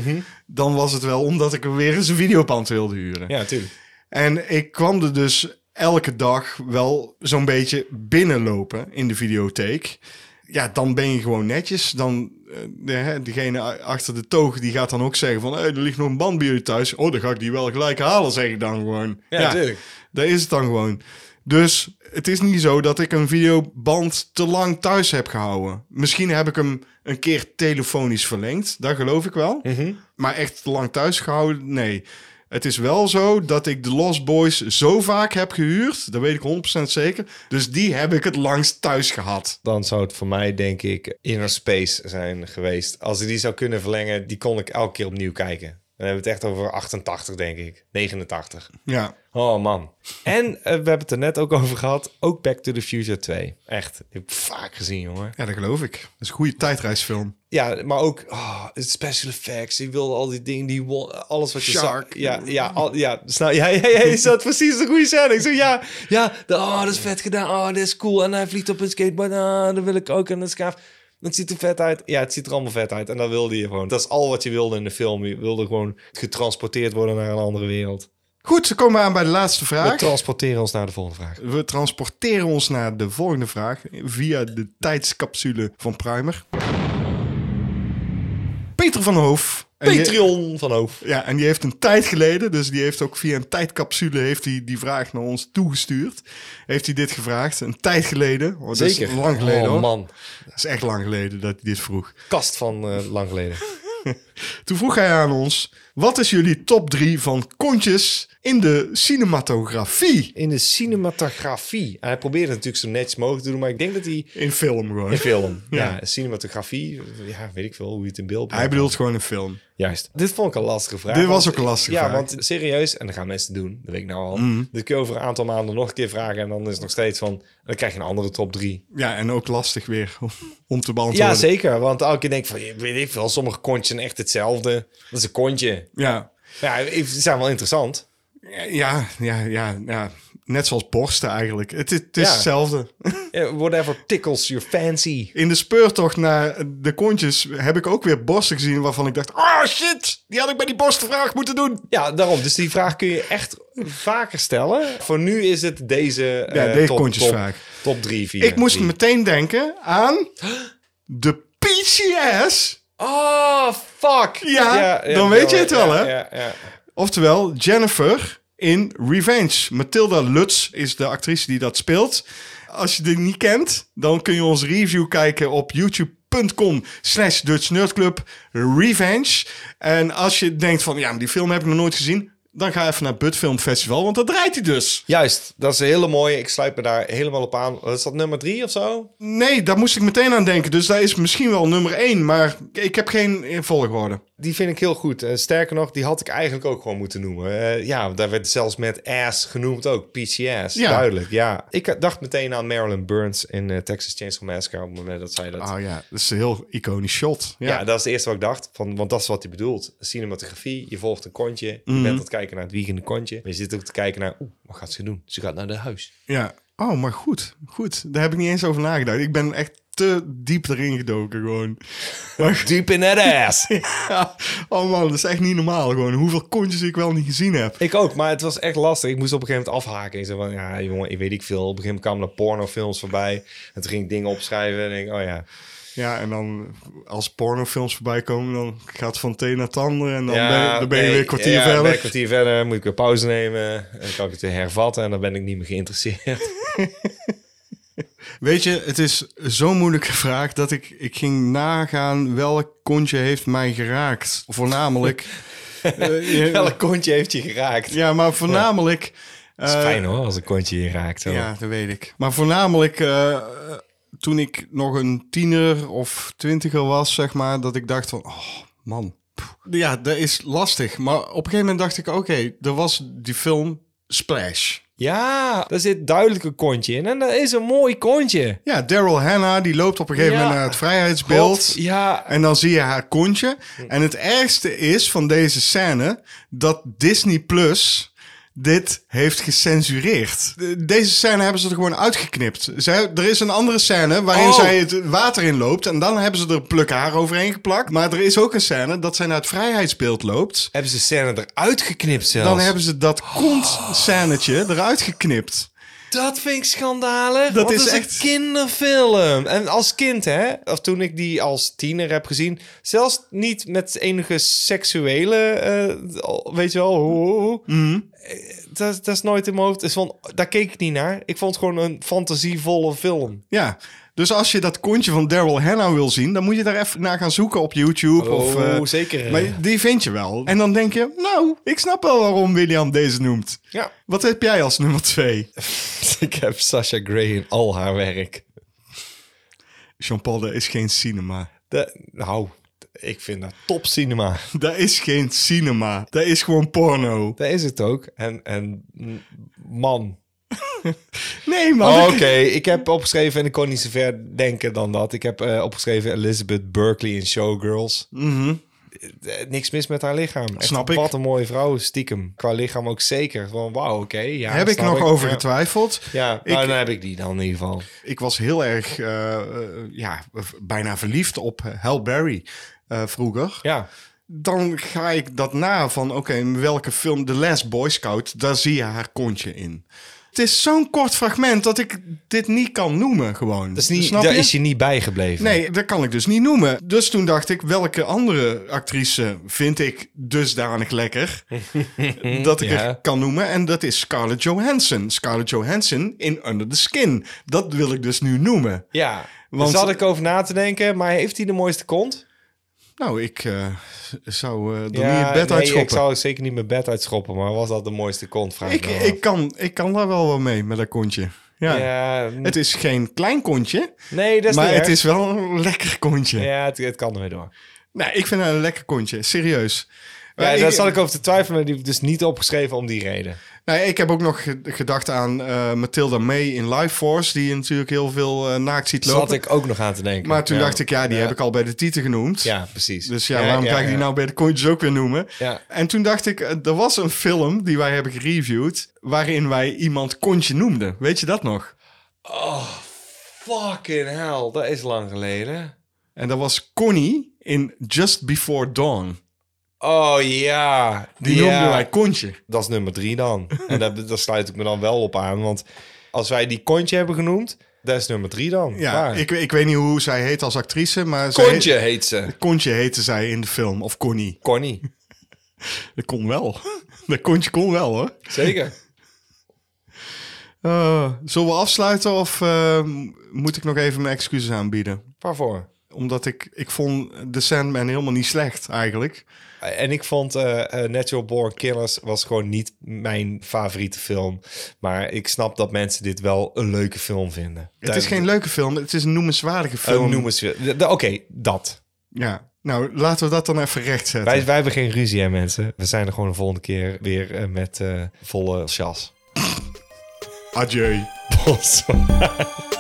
dan was het wel omdat ik weer eens een videoband wilde huren. Ja, natuurlijk. En ik kwam er dus elke dag wel zo'n beetje binnenlopen in de videotheek. ja, dan ben je gewoon netjes. Dan, eh, de, degene achter de toog, die gaat dan ook zeggen van... Hey, er ligt nog een band bij jullie thuis. Oh, dan ga ik die wel gelijk halen, zeg ik dan gewoon. Ja, natuurlijk. Daar is het dan gewoon. Dus het is niet zo dat ik een videoband te lang thuis heb gehouden. Misschien heb ik hem een keer telefonisch verlengd. Dat geloof ik wel. Maar echt te lang thuis gehouden, nee. Het is wel zo dat ik de Lost Boys zo vaak heb gehuurd. Dat weet ik 100% zeker. Dus die heb ik het langst thuis gehad. Dan zou het voor mij, denk ik, Inner Space zijn geweest. Als ik die zou kunnen verlengen, die kon ik elke keer opnieuw kijken. Dan hebben we het echt over 88, denk ik. 89. Ja. Oh man. En eh, we hebben het er net ook over gehad. Ook Back to the Future 2. Echt. Die heb ik vaak gezien, jongen. ja, dat geloof ik. Dat is een goede tijdreisfilm. Ja, maar ook oh, special effects. Die wilde al die dingen, die alles wat je Shark. zag. Ja, ja, al, ja, snel, ja, ja, ja, is dat precies de goede scène? Ik zo, ja, ja, de, oh, dat is vet gedaan. Oh, dat is cool. En hij vliegt op een skateboard. Ah, dat wil ik ook. En dat is gaaf. Het ziet er vet uit. Ja, het ziet er allemaal vet uit. En dat wilde je gewoon. Dat is al wat je wilde in de film. Je wilde gewoon getransporteerd worden naar een andere wereld. Goed, dan komen we aan bij de laatste vraag. We transporteren ons naar de volgende vraag. We transporteren ons naar de volgende vraag via de tijdscapsule van Primer. Peter van Hoof. Die- Patreon van Hoof. ja, en die heeft een tijd geleden, dus die heeft ook via een tijdcapsule heeft hij die vraag naar ons toegestuurd. Heeft hij dit gevraagd, een tijd geleden. Oh, dat is Zeker. lang geleden oh, hoor. man. Dat is echt lang geleden dat hij dit vroeg. Kast van eh, lang geleden. Toen vroeg hij aan ons, wat is jullie top 3 van kontjes in de cinematografie? In de cinematografie. Hij probeerde natuurlijk zo netjes mogelijk te doen, maar ik denk dat hij In film gewoon. in film. Ja. Ja. cinematografie. Ja, weet ik veel hoe je het in beeld Hij bedoelt gewoon een film. Juist. Dit vond ik een lastige vraag. Dit was want- ook een lastige ja, vraag. want serieus, en dat gaan mensen doen, dat weet ik nou al. Dit kun je over een aantal maanden nog een keer vragen en dan is het nog steeds van, dan krijg je een andere top drie. Ja, en ook lastig weer om, te beantwoorden. Ja, zeker. Want elke keer denk ik van, ja, weet ik veel, sommige kontjes zijn echt hetzelfde. Dat is een kontje. Ja, Ja, ze zijn wel interessant. Ja, ja, ja, ja. Net zoals borsten eigenlijk. Het, is- het is Ja. hetzelfde. Whatever tickles your fancy. In de speurtocht naar de kontjes heb ik ook weer borsten gezien waarvan ik dacht... Oh shit, die had ik bij die borstenvraag moeten doen. Ja, daarom. Dus die vraag kun je echt vaker stellen. Voor nu is het deze, Ja, eh, deze top, kontjesvraag. Top, top drie, vier. ik moest drie. meteen denken aan de PCS. Oh, fuck. Ja, dan weet je het wel, ja, hè? Ja, ja. Oftewel Jennifer in Revenge. Mathilda Lutz is de actrice die dat speelt. Als je die niet kent, dan kun je onze review kijken op youtube.com slash Dutch Nerd Club Revenge. En als je denkt van, ja, maar die film heb ik nog nooit gezien... dan ga even naar Bud Film Festival, want dat draait hij dus. Juist, dat is een hele mooie. Ik sluit me daar helemaal op aan. Is dat nummer drie of zo? Nee, daar moest ik meteen aan denken. Dus dat is misschien wel nummer één, maar ik heb geen volgorde. Die vind ik heel goed. Eh, sterker nog, die had ik eigenlijk ook gewoon moeten noemen. Eh, ja, daar werd zelfs met ass genoemd ook. PCS, Ja. duidelijk. Ja. Ik eh, dacht meteen aan Marilyn Burns in Texas Chainsaw Massacre... op het moment dat zij dat... Oh ja, dat is een heel iconisch shot. Ja. dat is het eerste wat ik dacht. Van, want dat is wat hij bedoelt. Cinematografie, je volgt een kontje. Je Mhm. bent aan het kijken naar het wiegende kontje. Maar je zit ook te kijken naar... Oeh, wat gaat ze doen? Ze gaat naar de huis. Ja. Oh, maar goed. Goed. Daar heb ik niet eens over nagedacht. Ik ben echt te diep erin gedoken gewoon. Maar, Deep in that ass. ja. Oh man, dat is echt niet normaal gewoon. Hoeveel kontjes ik wel niet gezien heb. ik ook, maar het was echt lastig. Ik moest op een gegeven moment afhaken. Ik zei van, ja jongen, ik weet ik veel. Op een gegeven moment kwamen er pornofilms voorbij. En toen ging ik dingen opschrijven. En denk ik, oh ja. Ja, en dan als pornofilms voorbij komen, dan gaat het van het een naar het ander. En dan, ja, ben, dan ben je nee, weer een kwartier ja, ben verder. ik een kwartier verder. Moet ik weer pauze nemen. En dan kan ik het weer hervatten. En dan ben ik niet meer geïnteresseerd. Weet je, het is zo'n moeilijke vraag dat ik, ik ging nagaan welk kontje heeft mij geraakt. Voornamelijk... eh, Welk kontje heeft je geraakt? ja, maar voornamelijk... Het is eh, fijn hoor, als een kontje je raakt. Zo. Ja, dat weet ik. Maar voornamelijk eh, toen ik nog een tiener of twintiger was, zeg maar, dat ik dacht van, oh man. Pff. Ja, dat is lastig. Maar op een gegeven moment dacht ik, oké, er was die film Splash. Ja, daar zit duidelijk een kontje in. En dat is een mooi kontje. Ja, Daryl Hannah, die loopt op een gegeven Ja. moment naar het vrijheidsbeeld. God, ja. En dan zie je haar kontje. En het ergste is van deze scène dat Disney Plus dit heeft gecensureerd. De- Deze scène hebben ze er gewoon uitgeknipt. Zij, er is een andere scène waarin Oh. zij het water in loopt. En dan hebben ze er pluk haar overheen geplakt. Maar er is ook een scène dat zij naar het vrijheidsbeeld loopt. Hebben ze de scène eruit geknipt zelfs? Dan hebben ze dat kont-scènetje eruit geknipt. Dat vind ik schandalig. Dat is is, echt- een kinderfilm. En als kind, hè, of toen ik die als tiener heb gezien, zelfs niet met enige seksuele, eh, weet je wel, ho, ho, ho. Eh, dat, dat is nooit in mijn hoofd. Is van, daar keek ik niet naar. Ik vond het gewoon een fantasievolle film. Ja, dus als je dat kontje van Daryl Hannah wil zien, dan moet je daar even naar gaan zoeken op YouTube. of, Oh, eh, zeker. Maar die vind je wel. En dan denk je, nou, ik snap wel waarom William deze noemt. Ja. Wat heb jij als nummer twee? ik heb Sasha Grey in al haar werk. Jean-Paul, dat is geen cinema. De, nou, ik vind dat top cinema. Dat is geen cinema. Dat is gewoon porno. Dat is het ook. En, en man. Nee, man. Oh, Oké, ik heb opgeschreven en ik kon niet zo ver denken dan dat. Ik heb eh, opgeschreven Elizabeth Berkley in Showgirls. Mhm. Eh, Niks mis met haar lichaam. Echt, Snap ik. Wat een mooie vrouw, stiekem. Qua lichaam ook zeker. Van wauw, oké. ja, heb ik nog over getwijfeld. Ja, Ik- nou, dan heb ik die dan in ieder geval. Ik was heel erg, eh, eh, ja, bijna verliefd op Halle Berry eh, vroeger. Ja, Dan ga ik dat na van, oké, in welke film, The Last Boy Scout, daar zie je haar kontje in. Het is zo'n kort fragment dat ik dit niet kan noemen gewoon. dat is niet, Snap daar je? is je niet bijgebleven. Nee, dat kan ik dus niet noemen. Dus toen dacht ik, welke andere actrice vind ik dusdanig lekker dat ik Ja. er kan noemen? En dat is Scarlett Johansson. Scarlett Johansson in Under the Skin. Dat wil ik dus nu noemen. Ja, Want- daar zat ik over na te denken. Maar heeft hij de mooiste kont? Nou, ik eh, zou eh er ja, niet het bed nee, uitschoppen. ik zou zeker niet mijn bed uitschoppen. Maar was dat de mooiste kont? Vraag Ik, ik, kan, ik kan daar wel wel mee met dat kontje. Ja. Ja, Het is geen klein kontje, nee, dat is maar niet het erg. is wel een lekker kontje. Ja, het, het kan er weer door. Nee, ik vind het een lekker kontje, serieus. Ja, daar ik, zat ik over te twijfelen, maar die heb ik dus niet opgeschreven om die reden. nee, ik heb ook nog ge- gedacht aan eh, Matilda May in Life Force, die je natuurlijk heel veel eh, naakt ziet lopen. zat ik ook nog aan te denken. Maar toen Ja. dacht ik, ja, die Ja. heb ik al bij de titel genoemd. Ja, precies. Dus ja, waarom ga ik die nou bij de kontjes ook weer noemen? Ja. En toen dacht ik, eh, er was een film die wij hebben gereviewd, waarin wij iemand kontje noemden. Weet je dat nog? Fucking hell, dat is lang geleden. En dat was Connie in Just Before Dawn. Oh ja. Die ja. noemden wij kontje. Dat is nummer drie dan. en daar, daar sluit ik me dan wel op aan. Want als wij die kontje hebben genoemd, dat is nummer drie dan. Ja, ik, ik weet niet hoe zij heet als actrice, maar... Kontje heet ze. heet- kontje heette zij in de film, of Connie. Connie. Dat kon wel. Dat kontje kon wel, hoor. Zeker. Eh, zullen we afsluiten of eh, moet ik nog even mijn excuses aanbieden? Waarvoor? Omdat ik, ik vond The Sandman helemaal niet slecht, eigenlijk. En ik vond eh, eh, Natural Born Killers was gewoon niet mijn favoriete film. Maar ik snap dat mensen dit wel een leuke film vinden. Het is geen leuke film, het is een noemenswaardige film. Noem eens weer. De- de- Oké, dat. Ja, nou, laten we dat dan even rechtzetten. Wij, wij hebben geen ruzie, hè, mensen. We zijn er gewoon de volgende keer weer eh, met volle chas. Adieu. Bonsoir.